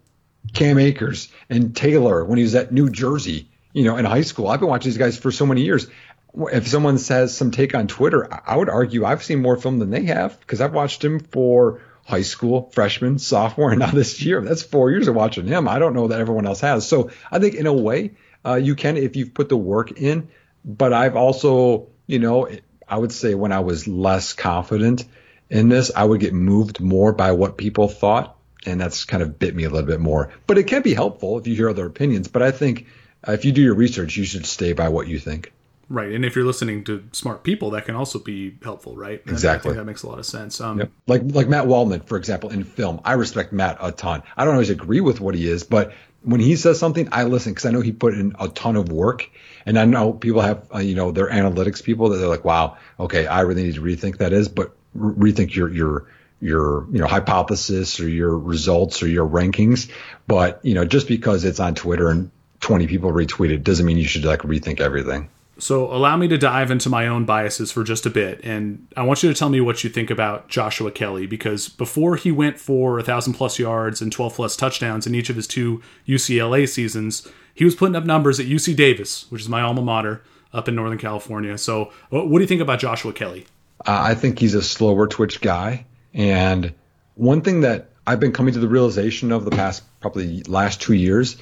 Cam Akers and Taylor when he was at New Jersey, you know, in high school. I've been watching these guys for so many years. If someone says some take on Twitter, I would argue I've seen more film than they have because I've watched him for high school, freshman, sophomore, and now this year. That's four years of watching him. I don't know that everyone else has. So I think in a way, uh, you can if you've put the work in. But I've also, you know, I would say when I was less confident in this, I would get moved more by what people thought. And that's kind of bit me a little bit more. But it can be helpful if you hear other opinions. But I think uh, if you do your research, you should stay by what you think. Right, and if you're listening to smart people, that can also be helpful, right? And exactly. that makes a lot of sense. Um, yep. Like like Matt Waldman, for example, in film, I respect Matt a ton. I don't always agree with what he is, but when he says something, I listen because I know he put in a ton of work, and I know people have uh, you know their analytics people that they're like, wow, okay, I really need to rethink that is, but re- rethink your your your you know hypothesis or your results or your rankings. But you know just because it's on Twitter and 20 people retweeted doesn't mean you should like rethink everything. So allow me to dive into my own biases for just a bit, and I want you to tell me what you think about Joshua Kelley because before he went for a thousand plus yards and 12 plus touchdowns in each of his two UCLA seasons, he was putting up numbers at UC Davis, which is my alma mater up in Northern California. So what do you think about Joshua Kelley? Uh, I think he's a slower twitch guy, and one thing that I've been coming to the realization of the past probably last two years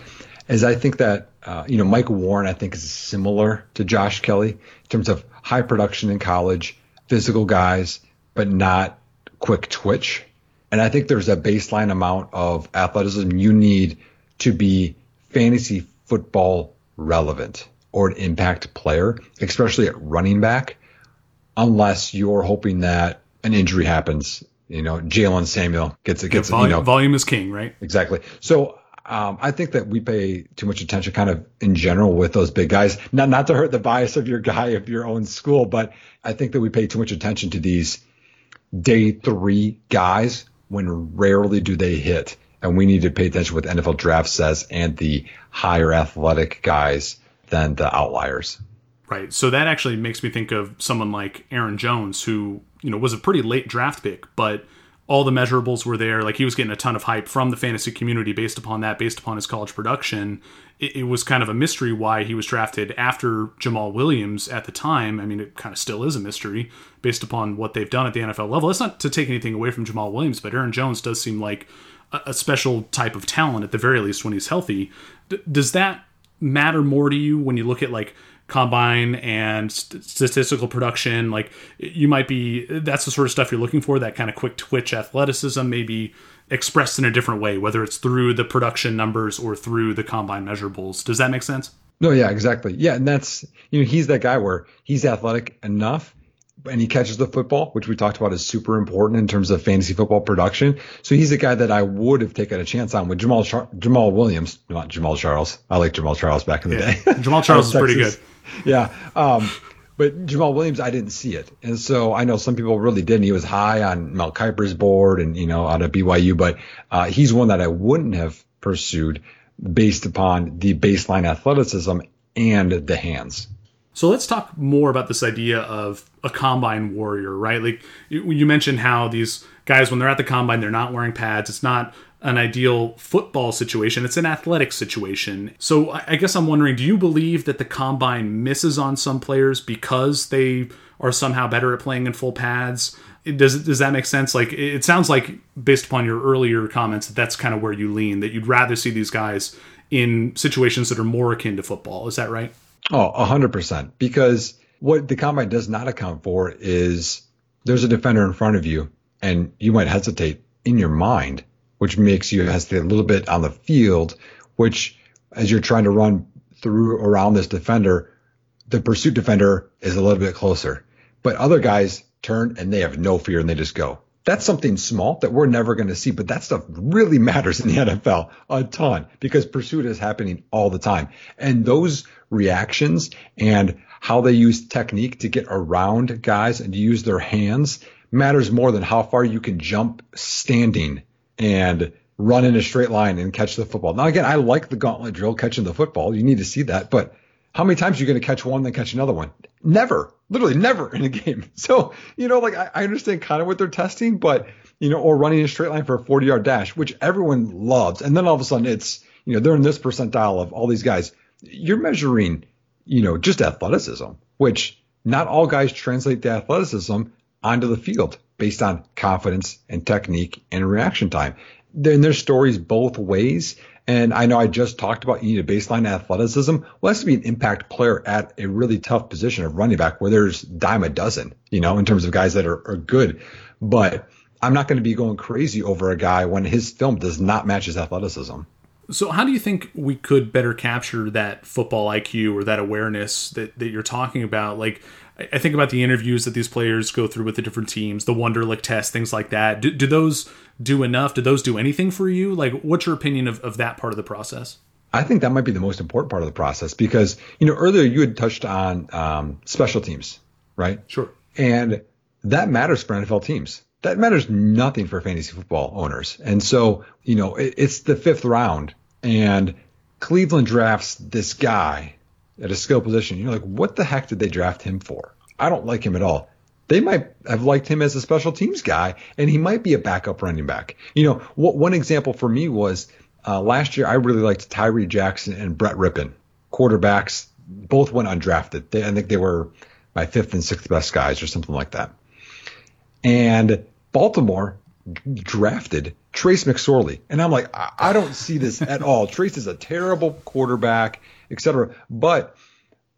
is I think that uh, you know Mike Warren I think is similar to Josh Kelley in terms of high production in college, physical guys, but not quick twitch. And I think there's a baseline amount of athleticism you need to be fantasy football relevant or an impact player, especially at running back, unless you're hoping that an injury happens. You know, Jalen Samuel gets it. Gets yeah, volume, you know, volume is king, right? Exactly. So um, I think that we pay too much attention, kind of in general, with those big guys. Not not to hurt the bias of your guy of your own school, but I think that we pay too much attention to these day three guys when rarely do they hit, and we need to pay attention what NFL draft says and the higher athletic guys than the outliers. Right. So that actually makes me think of someone like Aaron Jones, who you know was a pretty late draft pick, but all the measurables were there. Like he was getting a ton of hype from the fantasy community based upon that, based upon his college production. It, it, was kind of a mystery why he was drafted after Jamaal Williams at the time. I mean, it kind of still is a mystery based upon what they've done at the NFL level. That's not to take anything away from Jamaal Williams, but Aaron Jones does seem like a, a special type of talent at the very least when he's healthy. D- does that matter more to you when you look at like combine and st- statistical production like you might be that's the sort of stuff you're looking for that kind of quick twitch athleticism maybe expressed in a different way whether it's through the production numbers or through the combine measurables. Does that make sense? No yeah exactly. Yeah and that's you know he's that guy where he's athletic enough and he catches the football, which we talked about is super important in terms of fantasy football production. So he's a guy that I would have taken a chance on with Jamal Char- Jamaal Williams, not Jamaal Charles. I like Jamaal Charles back in the yeah. day. Jamaal Charles is pretty good yeah. Um, But Jamaal Williams, I didn't see it, and so I know some people really didn't. He was high on Mel Kiper's board, and you know out of BYU, but uh, he's one that I wouldn't have pursued based upon the baseline athleticism and the hands. So let's talk more about this idea of a combine warrior, right? Like you, mentioned how these guys, when they're at the combine, they're not wearing pads. It's not an ideal football situation. It's an athletic situation. So I guess I'm wondering, do you believe that the combine misses on some players because they are somehow better at playing in full pads? Does does that make sense? Like it sounds like based upon your earlier comments that that's kind of where you lean that you'd rather see these guys in situations that are more akin to football. Is that right? Oh, 100%. Because what the combine does not account for is there's a defender in front of you and you might hesitate in your mind which makes you hesitate a little bit on the field, which as you're trying to run through around this defender, the pursuit defender is a little bit closer. But other guys turn and they have no fear and they just go. That's something small that we're never going to see, but that stuff really matters in the NFL a ton because pursuit is happening all the time. And those reactions and how they use technique to get around guys and to use their hands matters more than how far you can jump standing and run in a straight line and catch the football. Now, again, I like the gauntlet drill catching the football. You need to see that, but how many times are you going to catch one then catch another one? Never, literally never in a game. So, you know, like I, I understand kind of what they're testing, but, you know, or running a straight line for a 40 yard dash, which everyone loves. And then all of a sudden it's, you know, they're in this percentile of all these guys. You're measuring, you know, just athleticism, which not all guys translate the athleticism onto the field based on confidence and technique and reaction time. Then there's stories both ways. And I know I just talked about you need a baseline athleticism. Well, has to be an impact player at a really tough position of running back where there's dime a dozen, you know, in terms of guys that are, are good. But I'm not going to be going crazy over a guy when his film does not match his athleticism. So, how do you think we could better capture that football IQ or that awareness that, that you're talking about? Like, I think about the interviews that these players go through with the different teams, the Wonderlic test, things like that. Do, do those do enough? Do those do anything for you? Like, what's your opinion of, of that part of the process? I think that might be the most important part of the process because, you know, earlier you had touched on um, special teams, right? Sure. And that matters for NFL teams. That matters nothing for fantasy football owners. And so, you know, it, it's the fifth round and Cleveland drafts this guy at a skill position. You're like, what the heck did they draft him for? I don't like him at all. They might have liked him as a special teams guy, and he might be a backup running back. You know, one example for me was uh, last year. I really liked Tyree Jackson and Brett Rypien, quarterbacks. Both went undrafted. They, I think they were my fifth and sixth best guys, or something like that. And Baltimore drafted Trace McSorley, and I'm like, I, I don't see this at all. Trace is a terrible quarterback etc. But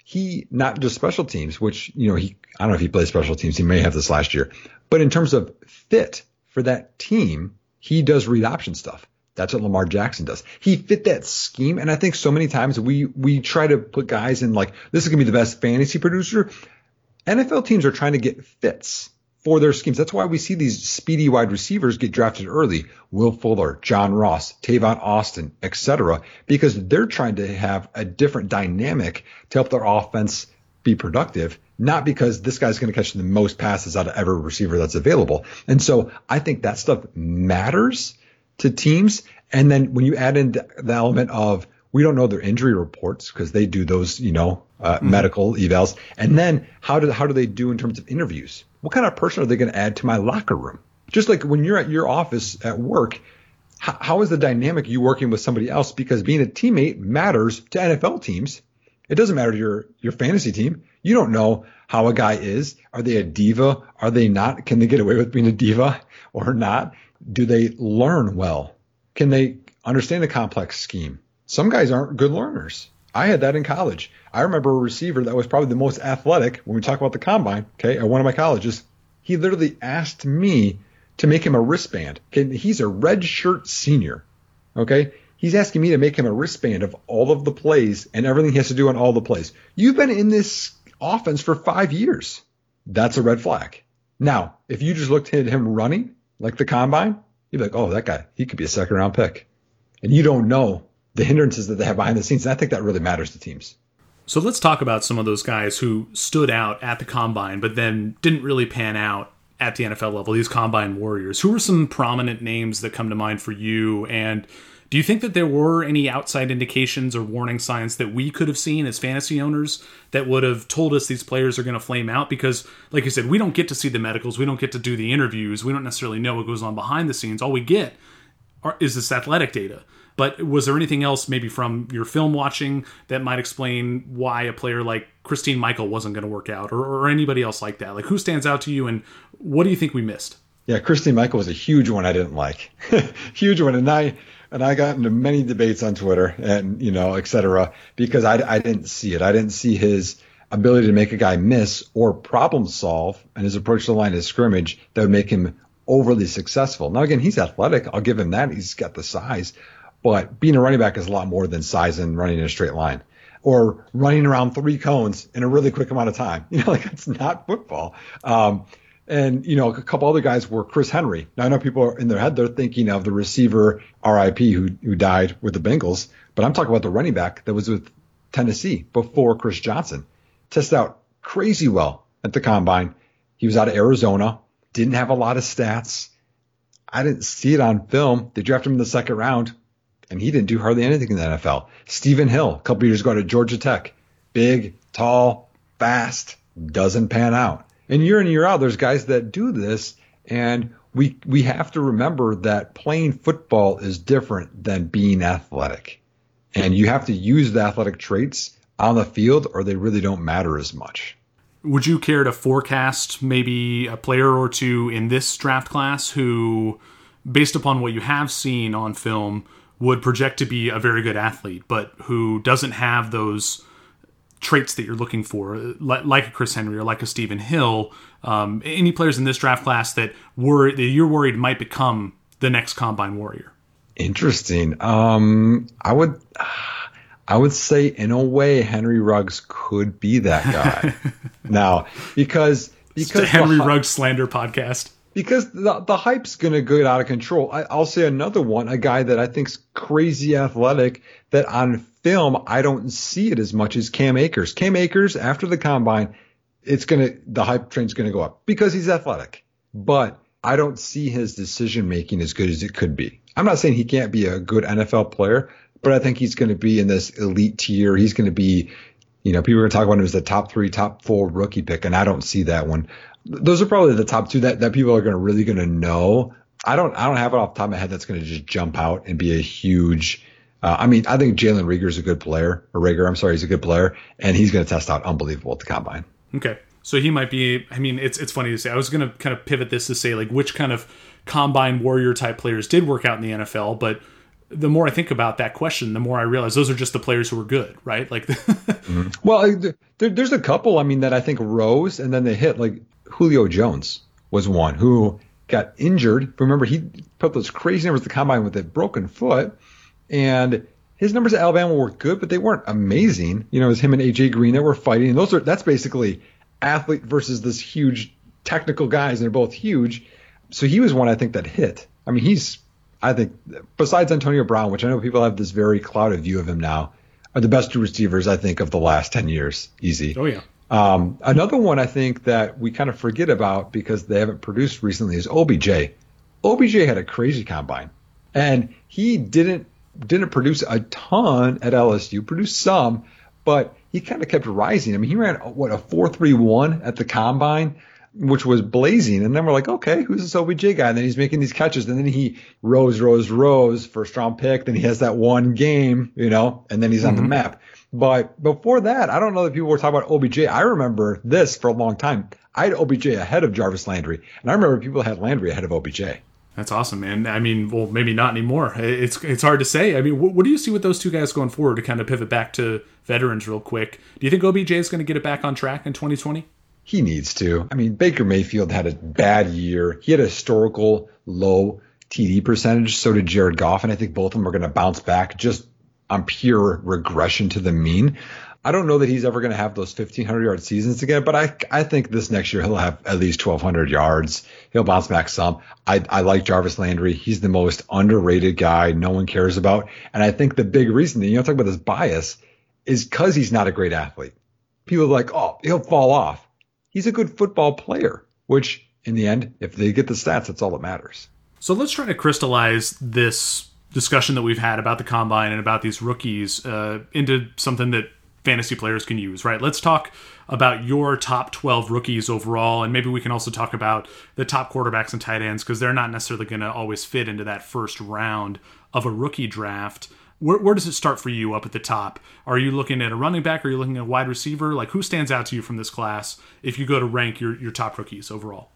he not just special teams, which you know he I don't know if he plays special teams. He may have this last year, but in terms of fit for that team, he does read option stuff. That's what Lamar Jackson does. He fit that scheme, and I think so many times we we try to put guys in like this is gonna be the best fantasy producer. NFL teams are trying to get fits for their schemes. That's why we see these speedy wide receivers get drafted early. Will Fuller, John Ross, Tavon Austin, etc., because they're trying to have a different dynamic to help their offense be productive, not because this guy's going to catch the most passes out of every receiver that's available. And so I think that stuff matters to teams. And then when you add in the element of we don't know their injury reports because they do those, you know, uh, mm-hmm. medical evals. And then how do how do they do in terms of interviews? What kind of person are they going to add to my locker room? Just like when you're at your office at work, how, how is the dynamic you working with somebody else? Because being a teammate matters to NFL teams. It doesn't matter to your your fantasy team. You don't know how a guy is. Are they a diva? Are they not? Can they get away with being a diva or not? Do they learn well? Can they understand the complex scheme? Some guys aren't good learners. I had that in college. I remember a receiver that was probably the most athletic when we talk about the combine, okay, at one of my colleges. He literally asked me to make him a wristband. Okay, he's a red shirt senior. Okay? He's asking me to make him a wristband of all of the plays and everything he has to do on all the plays. You've been in this offense for five years. That's a red flag. Now, if you just looked at him running like the combine, you'd be like, oh, that guy, he could be a second round pick. And you don't know the hindrances that they have behind the scenes. And I think that really matters to teams. So let's talk about some of those guys who stood out at the combine, but then didn't really pan out at the NFL level, these combine warriors. Who are some prominent names that come to mind for you? And do you think that there were any outside indications or warning signs that we could have seen as fantasy owners that would have told us these players are going to flame out? Because, like you said, we don't get to see the medicals, we don't get to do the interviews, we don't necessarily know what goes on behind the scenes. All we get are, is this athletic data. But was there anything else, maybe from your film watching, that might explain why a player like Christine Michael wasn't going to work out, or, or anybody else like that? Like, who stands out to you, and what do you think we missed? Yeah, Christine Michael was a huge one I didn't like, huge one, and I and I got into many debates on Twitter and you know, et cetera, because I, I didn't see it. I didn't see his ability to make a guy miss or problem solve and his approach to the line of scrimmage that would make him overly successful. Now again, he's athletic. I'll give him that. He's got the size, but being a running back is a lot more than size and running in a straight line or running around three cones in a really quick amount of time. You know, like it's not football. Um, and, you know, a couple other guys were Chris Henry. Now I know people are in their head, they're thinking of the receiver RIP who, who died with the Bengals, but I'm talking about the running back that was with Tennessee before Chris Johnson. Tested out crazy well at the combine. He was out of Arizona, didn't have a lot of stats. I didn't see it on film. They drafted him in the second round, and he didn't do hardly anything in the NFL. Stephen Hill, a couple years ago to Georgia Tech, big, tall, fast, doesn't pan out. And year in year out, there's guys that do this, and we we have to remember that playing football is different than being athletic, and you have to use the athletic traits on the field, or they really don't matter as much. Would you care to forecast maybe a player or two in this draft class who, based upon what you have seen on film, would project to be a very good athlete, but who doesn't have those traits that you're looking for, like a Chris Henry or like a Stephen Hill. Um, any players in this draft class that were that you're worried might become the next combine warrior? Interesting. Um, I would, I would say in a way Henry Ruggs could be that guy now because because Henry the, Ruggs slander podcast because the, the hype's going to get out of control. I, will say another one, a guy that I think's crazy athletic that on film I don't see it as much as Cam Akers. Cam Akers after the combine, it's going to the hype train's going to go up because he's athletic, but I don't see his decision making as good as it could be. I'm not saying he can't be a good NFL player, but I think he's going to be in this elite tier. He's going to be, you know, people are going to talk about him as the top three, top four rookie pick, and I don't see that one those are probably the top two that, that people are going to really going to know. I don't I don't have it off the top of my head that's going to just jump out and be a huge. Uh, I mean, I think Jalen Reagor is a good player, or Reagor, I'm sorry, he's a good player, and he's going to test out unbelievable at the combine. Okay, so he might be. I mean, it's it's funny to say. I was going to kind of pivot this to say like which kind of combine warrior type players did work out in the NFL, but the more I think about that question, the more I realize those are just the players who were good, right? Like, mm-hmm. well, there, there's a couple. I mean, that I think rose and then they hit. Like Julio Jones was one who got injured. Remember, he put those crazy numbers at the combine with a broken foot, and his numbers at Alabama were good, but they weren't amazing. You know, it was him and AJ Green that were fighting, and those are that's basically athlete versus this huge technical guys, and they're both huge. So he was one I think that hit. I mean, he's I think besides Antonio Brown, which I know people have this very clouded view of him now, are the best two receivers I think of the last ten years. Easy. Oh yeah. Um, another one I think that we kind of forget about because they haven't produced recently is OBJ. OBJ had a crazy combine, and he didn't didn't produce a ton at LSU. Produced some, but he kind of kept rising. I mean, he ran what a four three one at the combine, which was blazing. And then we're like, okay, who's this OBJ guy? And then he's making these catches, and then he rose, rose, rose, first round pick. Then he has that one game, you know, and then he's mm-hmm. on the mm-hmm. map. But before that, I don't know that people were talking about OBJ. I remember this for a long time. I had OBJ ahead of Jarvis Landry, and I remember people had Landry ahead of OBJ. That's awesome, man. I mean, well, maybe not anymore. It's it's hard to say. I mean, what, what, do you see with those two guys going forward to kind of pivot back to veterans real quick? Do you think OBJ is going to get it back on track in 2020? He needs to. I mean, Baker Mayfield had a bad year. He had a historical low TD percentage. So did Jared Goff, and I think both of them are going to bounce back just on pure regression to the mean. I don't know that he's ever going to have those 1500 yard seasons again, but I I think this next year he'll have at least 1200 yards. He'll bounce back some. I I like Jarvis Landry. He's the most underrated guy no one cares about, and I think the big reason that you know talk about this bias is because he's not a great athlete. People are like, oh, he'll fall off. He's a good football player, which in the end, if they get the stats, that's all that matters. So let's try to crystallize this discussion that we've had about the combine and about these rookies uh, into something that fantasy players can use, right? Let's talk about your top 12 rookies overall, and maybe we can also talk about the top quarterbacks and tight ends because they're not necessarily going to always fit into that first round of a rookie draft. Where, where, does it start for you up at the top? Are you looking at a running back? Are you looking at a wide receiver? Like, who stands out to you from this class if you go to rank your, your top rookies overall?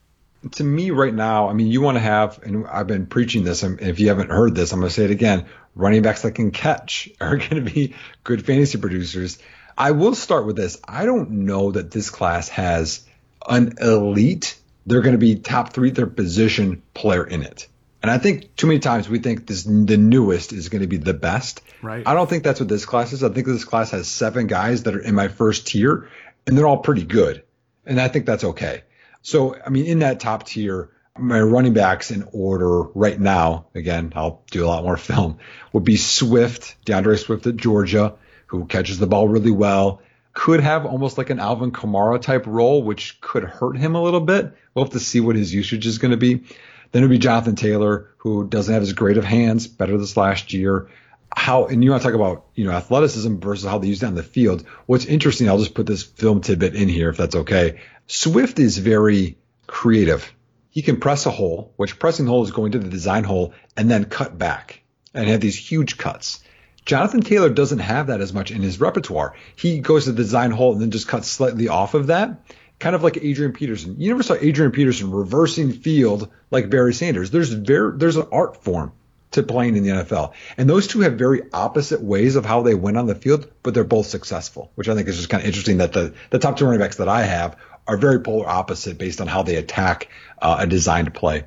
To me, right now, I mean, you want to have, and I've been preaching this, and if you haven't heard this, I'm going to say it again running backs that can catch are going to be good fantasy producers. I will start with this. I don't know that this class has an elite, they're going to be top three their position player in it. And I think too many times we think this the newest is going to be the best. Right. I don't think that's what this class is. I think this class has seven guys that are in my first tier, and they're all pretty good. And I think that's okay. So, I mean, in that top tier, my running backs in order right now, again, I'll do a lot more film, would be Swift, D'Andre Swift at Georgia, who catches the ball really well. Could have almost like an Alvin Kamara type role, which could hurt him a little bit. We'll have to see what his usage is going to be. Then it would be Jonathan Taylor, who doesn't have as great of hands, better this last year. How and you want to talk about you know athleticism versus how they use it on the field. What's interesting, I'll just put this film tidbit in here if that's okay. Swift is very creative. He can press a hole, which pressing hole is going to the design hole and then cut back and have these huge cuts. Jonathan Taylor doesn't have that as much in his repertoire. He goes to the design hole and then just cuts slightly off of that, kind of like Adrian Peterson. You never saw Adrian Peterson reversing field like Barry Sanders. There's very there's an art form to playing in the NFL. And those two have very opposite ways of how they win on the field, but they're both successful, which I think is just kind of interesting that the, the top two running backs that I have are very polar opposite based on how they attack uh, a designed play.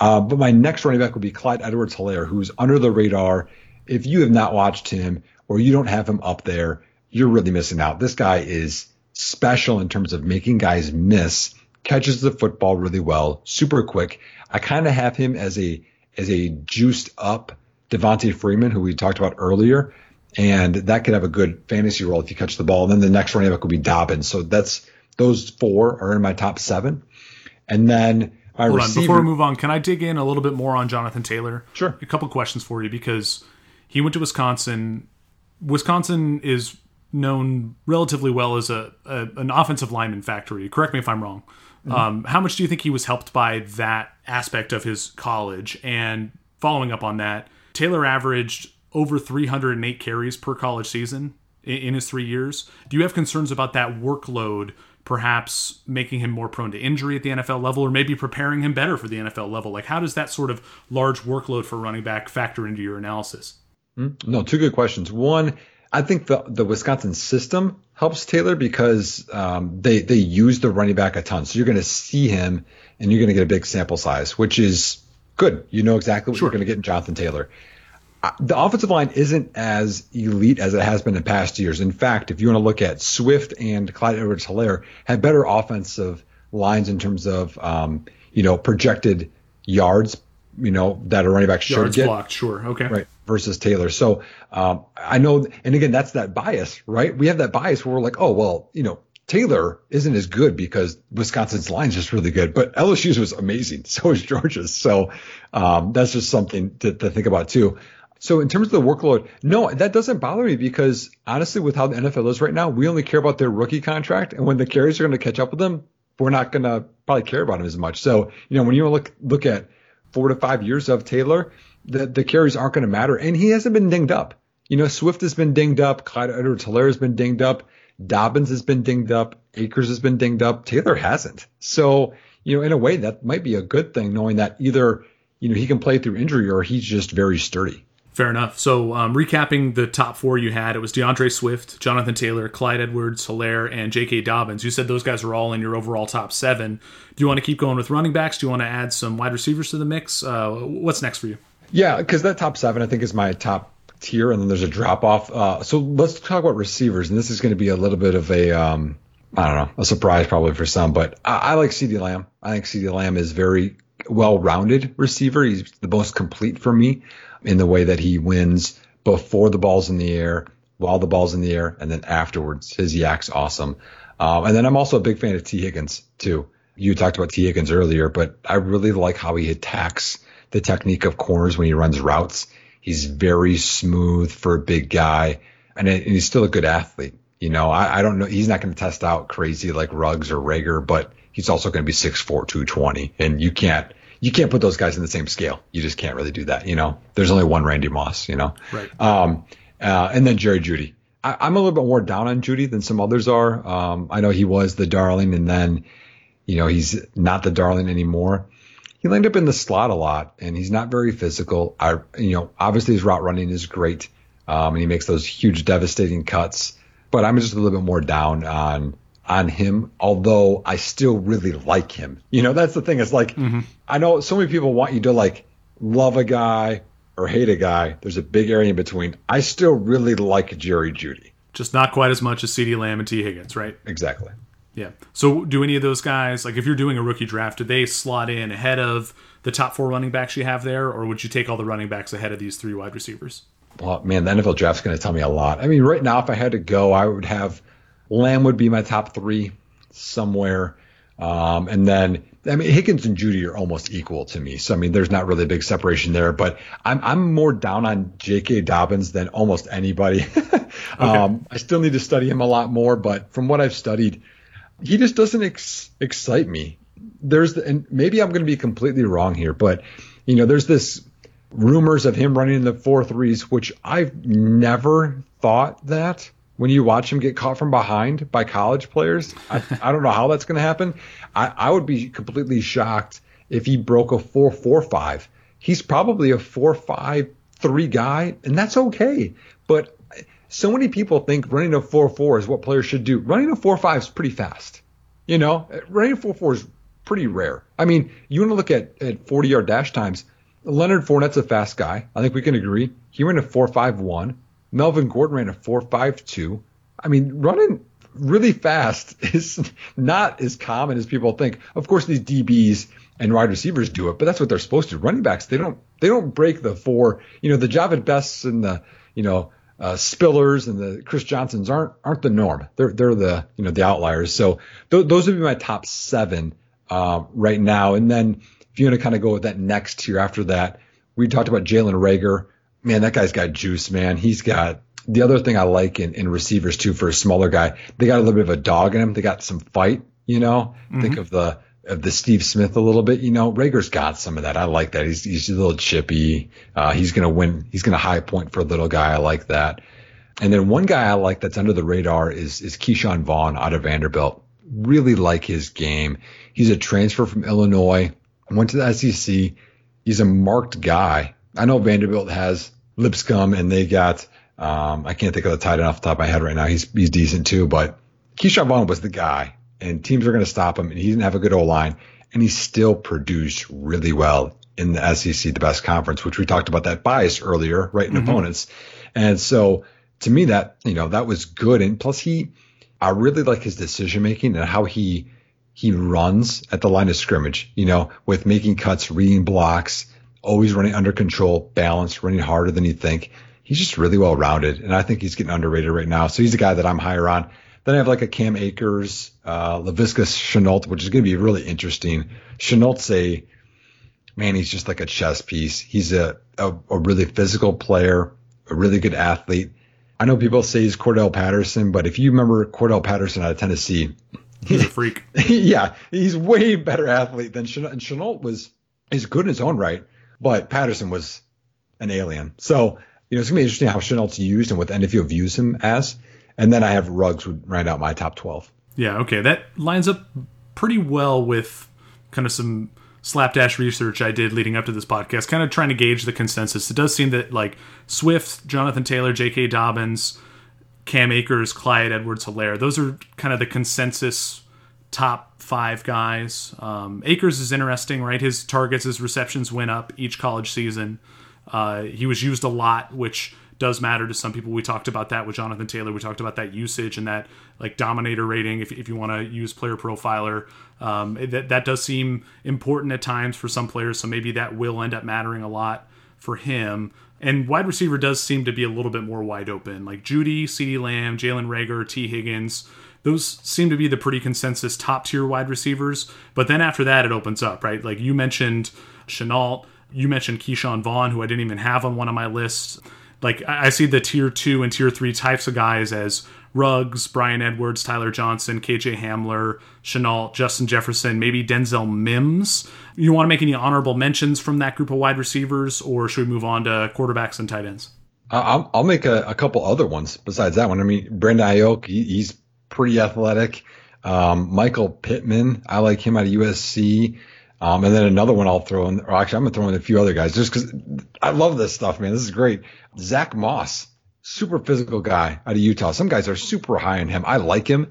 Uh, but my next running back would be Clyde Edwards Helaire, who's under the radar if you have not watched him or you don't have him up there, you're really missing out. This guy is special in terms of making guys miss, catches the football really well, super quick. I kind of have him as a as a juiced up Devonta Freeman, who we talked about earlier, and that could have a good fantasy role if you catch the ball. And then the next running back would be Dobbins. So that's those four are in my top seven. And then my Hold receiver, on, before we move on, can I dig in a little bit more on Jonathan Taylor? Sure. A couple questions for you because he went to Wisconsin. Wisconsin is known relatively well as a, a an offensive lineman factory. Correct me if I'm wrong. Mm-hmm. Um, how much do you think he was helped by that aspect of his college? And following up on that, Taylor averaged over 308 carries per college season in, in his three years. Do you have concerns about that workload? Perhaps making him more prone to injury at the NFL level, or maybe preparing him better for the NFL level. Like, how does that sort of large workload for running back factor into your analysis? Mm-hmm. No, two good questions. One, I think the the Wisconsin system helps Taylor because um, they they use the running back a ton. So you're going to see him, and you're going to get a big sample size, which is good. You know exactly what sure. you're going to get in Jonathan Taylor. The offensive line isn't as elite as it has been in past years. In fact, if you want to look at Swift and Clyde Edwards Helaire had better offensive lines in terms of um, you know projected yards you know that a running back should Yards get. blocked, sure, okay, right versus Taylor. So um, I know, and again, that's that bias, right? We have that bias where we're like, oh well, you know, Taylor isn't as good because Wisconsin's line is just really good, but LSU's was amazing. So is Georgia's. So um, that's just something to, to think about too. So in terms of the workload, no, that doesn't bother me because honestly, with how the NFL is right now, we only care about their rookie contract, and when the carries are going to catch up with them, we're not going to probably care about them as much. So you know, when you look look at four to five years of Taylor, the, the carries aren't going to matter. And he hasn't been dinged up. You know, Swift has been dinged up. Clyde Edwards Helaire has been dinged up. Dobbins has been dinged up. Akers has been dinged up. Taylor hasn't. So, you know, in a way, that might be a good thing, knowing that either, you know, he can play through injury or he's just very sturdy. Fair enough. So, um, recapping the top four you had, it was D'Andre Swift, Jonathan Taylor, Clyde Edwards, Helaire, and J.K. Dobbins. You said those guys are all in your overall top seven. Do you want to keep going with running backs? Do you want to add some wide receivers to the mix? Uh, what's next for you? Yeah, because that top seven, I think, is my top tier, and then there's a drop off. Uh, so let's talk about receivers, and this is going to be a little bit of a, um, I don't know, a surprise probably for some, but I, I like CeeDee Lamb. I think CeeDee Lamb is very well rounded receiver. He's the most complete for me in the way that he wins before the ball's in the air, while the ball's in the air, and then afterwards. His YAC's awesome. Um, and then I'm also a big fan of Tee Higgins too. You talked about Tee Higgins earlier, but I really like how he attacks the technique of corners when he runs routes. He's very smooth for a big guy, and, and he's still a good athlete. You know, I, I don't know. He's not going to test out crazy like Ruggs or Rager, but he's also going to be 6'4", 220. And you can't, you can't put those guys in the same scale. You just can't really do that. You know, there's only one Randy Moss, you know? Right. Um, uh, and then Jerry Jeudy. I, am a little bit more down on Jeudy than some others are. Um, I know he was the darling and then, you know, he's not the darling anymore. He lined up in the slot a lot and he's not very physical. I, you know, obviously his route running is great. Um, and he makes those huge devastating cuts but I'm just a little bit more down on on him, although I still really like him. You know, that's the thing. It's like mm-hmm. I know so many people want you to like love a guy or hate a guy. There's a big area in between. I still really like Jerry Jeudy. Just not quite as much as CeeDee Lamb and Tee Higgins, right? Exactly. Yeah. So do any of those guys, like if you're doing a rookie draft, do they slot in ahead of the top four running backs you have there, or would you take all the running backs ahead of these three wide receivers? well, man, the NFL draft's going to tell me a lot. I mean, right now, if I had to go, I would have Lamb would be my top three somewhere, um, and then I mean Higgins and Jeudy are almost equal to me. So I mean, there's not really a big separation there. But I'm I'm more down on J.K. Dobbins than almost anybody. okay. um, I still need to study him a lot more, but from what I've studied, he just doesn't ex- excite me. There's the, and maybe I'm going to be completely wrong here, but you know, there's this rumors of him running in the four threes, which I've never thought that when you watch him get caught from behind by college players. I, I don't know how that's going to happen. I, I would be completely shocked if he broke a four four five. He's probably a four five three guy, and that's okay. But so many people think running a four four is what players should do. Running a four five is pretty fast. You know, running a four four is pretty rare. I mean, you want to look at, at 40 yard dash times. Leonard Fournette's a fast guy. I think we can agree. He ran a 4.51. Melvin Gordon ran a 4.52. I mean, running really fast is not as common as people think. Of course, these DBs and wide receivers do it, but that's what they're supposed to. Running backs, they don't they don't break the four. You know, the Jahvid Bests and the you know uh, Spillers and the Chris Johnsons aren't aren't the norm. They're they're the you know the outliers. So th- those would be my top seven uh, right now. And then if you want to kind of go with that next tier after that, we talked about Jalen Reagor. Man, that guy's got juice, man. He's got the other thing I like in, in receivers too for a smaller guy. They got a little bit of a dog in him. They got some fight, you know. Mm-hmm. Think of the of the Steve Smith a little bit, you know. Rager's got some of that. I like that. He's he's a little chippy. Uh, he's gonna win. He's gonna high point for a little guy. I like that. And then one guy I like that's under the radar is is Ke'Shawn Vaughn out of Vanderbilt. Really like his game. He's a transfer from Illinois went to the SEC. He's a marked guy. I know Vanderbilt has Lipscomb and they got um, I can't think of the tight end off the top of my head right now. He's he's decent too, but Ke'Shawn Vaughn was the guy, and teams are going to stop him, and he didn't have a good O line, and he still produced really well in the SEC, the best conference, which we talked about that bias earlier, right in mm-hmm. opponents, and so to me that you know that was good, and plus he, I really like his decision making and how he he runs at the line of scrimmage, you know, with making cuts, reading blocks, always running under control, balanced, running harder than you think. He's just really well rounded, and I think he's getting underrated right now. So he's a guy that I'm higher on. Then I have like a Cam Akers, uh, Laviska Shenault, which is going to be really interesting. Shenault's a man, he's just like a chess piece. He's a, a, a really physical player, a really good athlete. I know people say he's Cordarrelle Patterson, but if you remember Cordarrelle Patterson out of Tennessee, He's a freak. yeah, he's way better athlete than Shenault. And Shenault was is good in his own right, but Patterson was an alien. So you know it's gonna be interesting how Shenault's used and what NFL views him as. And then I have Ruggs would round out my top twelve. Yeah, okay, that lines up pretty well with kind of some slapdash research I did leading up to this podcast, kind of trying to gauge the consensus. It does seem that like Swift, Jonathan Taylor, J.K. Dobbins Cam Akers, Clyde Edwards Helaire. Those are kind of the consensus top five guys. Um, Akers is interesting, right? His targets, his receptions went up each college season. Uh, he was used a lot, which does matter to some people. We talked about that with Jonathan Taylor. We talked about that usage and that like dominator rating. If, if you want to use player profiler, um, that that does seem important at times for some players. So maybe that will end up mattering a lot for him. And wide receiver does seem to be a little bit more wide open. Like Jeudy, CeeDee Lamb, Jalen Rager, Tee Higgins, those seem to be the pretty consensus top tier wide receivers. But then after that, it opens up, right? Like you mentioned Shenault, you mentioned Ke'Shawn Vaughn, who I didn't even have on one of my lists. Like I see the tier two and tier three types of guys as Ruggs, Bryan Edwards, Tyler Johnson, KJ Hamler, Shenault, Justin Jefferson, maybe Denzel Mims. You want to make any honorable mentions from that group of wide receivers, or should we move on to quarterbacks and tight ends? I'll, I'll make a, a, couple other ones besides that one. I mean, Brandon Aiyuk, he, he's pretty athletic. Um, Michael Pittman, I like him out of USC. Um, and then another one I'll throw in, or actually I'm gonna throw in a few other guys just because I love this stuff, man. This is great. Zach Moss, super physical guy out of Utah. Some guys are super high on him. I like him.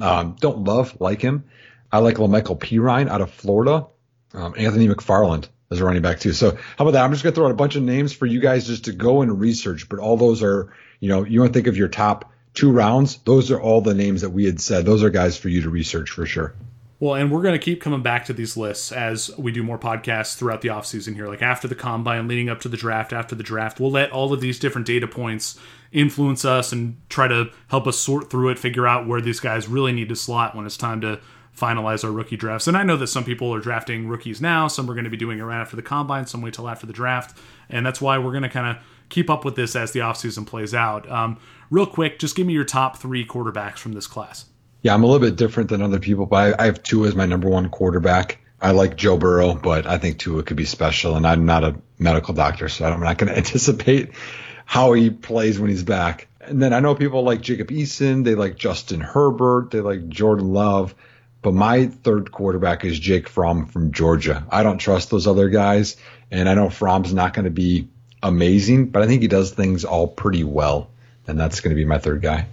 Um, don't love, like him. I like La'Mical Perine out of Florida. Um, Anthony McFarland as a running back too. So how about that? I'm just going to throw out a bunch of names for you guys just to go and research, but all those are, you know, you want to think of your top two rounds. Those are all the names that we had said. Those are guys for you to research for sure. Well, and we're going to keep coming back to these lists as we do more podcasts throughout the offseason here. Like after the combine, leading up to the draft, after the draft, we'll let all of these different data points influence us and try to help us sort through it, figure out where these guys really need to slot when it's time to finalize our rookie drafts. And I know that some people are drafting rookies now, some are going to be doing it right after the combine, some wait till after the draft. And that's why we're going to kind of keep up with this as the offseason plays out. Um, real quick, just give me your top three quarterbacks from this class. Yeah, I'm a little bit different than other people, but I, I have Tua as my number one quarterback. I like Joe Burrow, but I think Tua could be special, and I'm not a medical doctor, so I'm not going to anticipate how he plays when he's back. And then I know people like Jacob Eason, they like Justin Herbert, they like Jordan Love, but my third quarterback is Jake Fromm from Georgia. I don't trust those other guys, and I know Fromm's not going to be amazing, but I think he does things all pretty well, and that's going to be my third guy.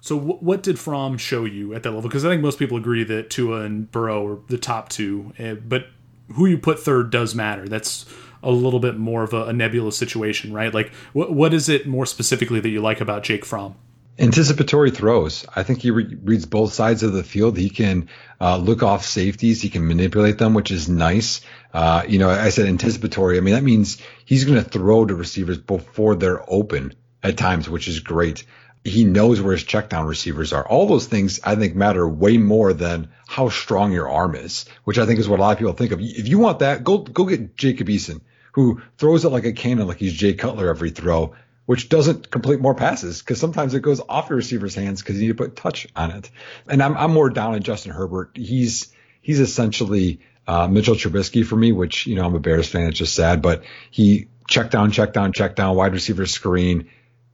So, w- what did Fromm show you at that level? Because I think most people agree that Tua and Burrow are the top two, uh, but who you put third does matter. That's a little bit more of a, a nebulous situation, right? Like, wh- what is it more specifically that you like about Jake Fromm? Anticipatory throws. I think he re- reads both sides of the field. He can uh, look off safeties. He can manipulate them, which is nice. Uh, you know, I said anticipatory. I mean, that means he's going to throw to receivers before they're open at times, which is great he knows where his check down receivers are. All those things I think matter way more than how strong your arm is, which I think is what a lot of people think of. If you want that, go go get Jacob Eason, who throws it like a cannon, like he's Jay Cutler every throw, which doesn't complete more passes because sometimes it goes off your receiver's hands because you need to put touch on it. And I'm I'm more down on Justin Herbert. He's he's essentially uh, Mitchell Trubisky for me, which you know I'm a Bears fan. It's just sad, but he check down, check down, check down, wide receiver screen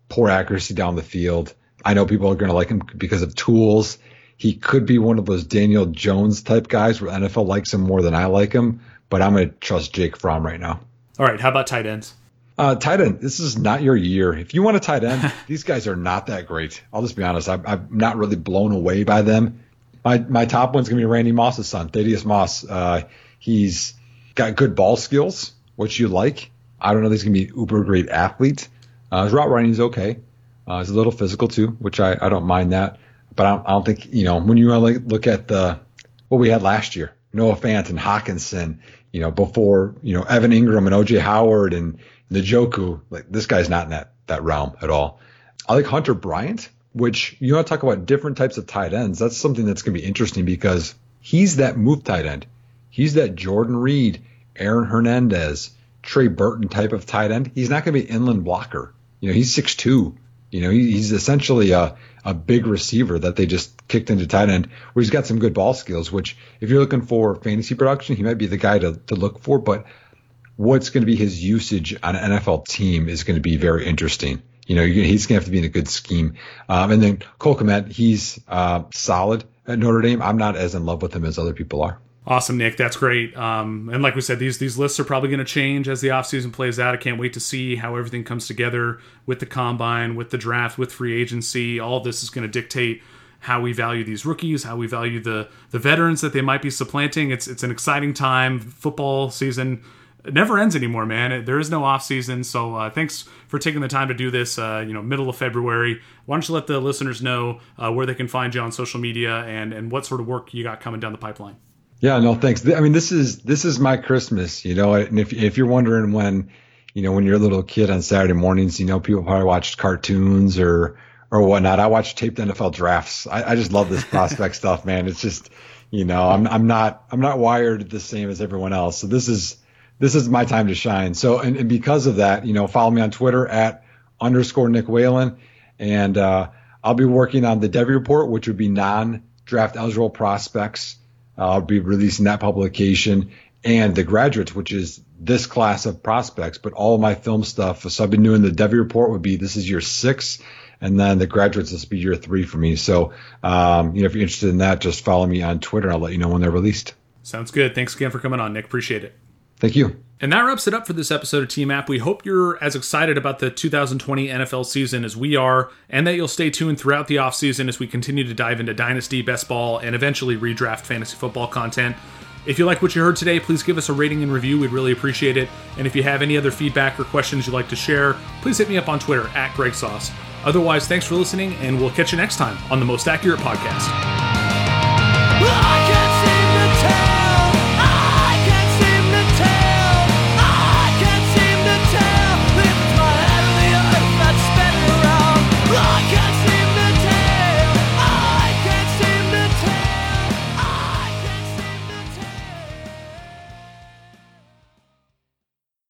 poor accuracy down the field. I know people are going to like him because of tools. He could be one of those Daniel Jones type guys where NFL likes him more than I like him, but I'm going to trust Jake Fromm right now. All right. How about tight ends? Uh, tight end, this is not your year. If you want a tight end, these guys are not that great. I'll just be honest. I'm, I'm not really blown away by them. My my top one's gonna be Randy Moss's son, Thaddeus Moss. Uh, he's got good ball skills, which you like. I don't know if he's gonna be an uber great athlete, his route running is okay. Uh, he's a little physical too, which I, I don't mind that. But I don't, I don't think you know when you really look at the what we had last year, Noah Fant and Hockenson, you know, before you know Evan Engram and OJ Howard and Njoku, like this guy's not in that that realm at all. I like Hunter Bryant, which you want to talk about different types of tight ends. That's something that's going to be interesting because he's that move tight end. He's that Jordan Reed, Aaron Hernandez, Trey Burton type of tight end. He's not going to be inline blocker. You know, he's six two. You know, he's essentially a, a big receiver that they just kicked into tight end where he's got some good ball skills, which if you're looking for fantasy production, he might be the guy to, to look for. But what's going to be his usage on an NFL team is going to be very interesting. You know, he's going to have to be in a good scheme. Um, and then Cole Kmet, he's uh, solid at Notre Dame. I'm not as in love with him as other people are. Awesome, Nick. That's great. Um, and like we said, these these lists are probably going to change as the offseason plays out. I can't wait to see how everything comes together with the combine, with the draft, with free agency. All this is going to dictate how we value these rookies, how we value the the veterans that they might be supplanting. It's it's an exciting time. Football season never ends anymore, man. There is no off season. So uh, thanks for taking the time to do this. Uh, you know, middle of February. Why don't you let the listeners know uh, where they can find you on social media and and what sort of work you got coming down the pipeline? Yeah, no, thanks. I mean, this is this is my Christmas, you know. And if if you're wondering when, you know, when you're a little kid on Saturday mornings, you know, people probably watched cartoons or or whatnot. I watch taped NFL drafts. I, I just love this prospect stuff, man. It's just, you know, I'm I'm not I'm not wired the same as everyone else. So this is this is my time to shine. So and, and because of that, you know, follow me on Twitter at underscore Nick Whalen, and uh, I'll be working on the Devy report, which would be non-draft eligible prospects. Uh, I'll be releasing that publication and the graduates, which is this class of prospects, but all my film stuff. So I've been doing the Devy report would be this is year six, and then the graduates this will be year three for me. So um, you know if you're interested in that, just follow me on Twitter. I'll let you know when they're released. Sounds good. Thanks again for coming on, Nick. Appreciate it. Thank you. And that wraps it up for this episode of TMAP. We hope you're as excited about the 2020 NFL season as we are, and that you'll stay tuned throughout the offseason as we continue to dive into Dynasty, Best Ball, and eventually redraft fantasy football content. If you like what you heard today, please give us a rating and review. We'd really appreciate it. And if you have any other feedback or questions you'd like to share, please hit me up on Twitter at Greg Sauce. Otherwise, thanks for listening, and we'll catch you next time on the Most Accurate Podcast.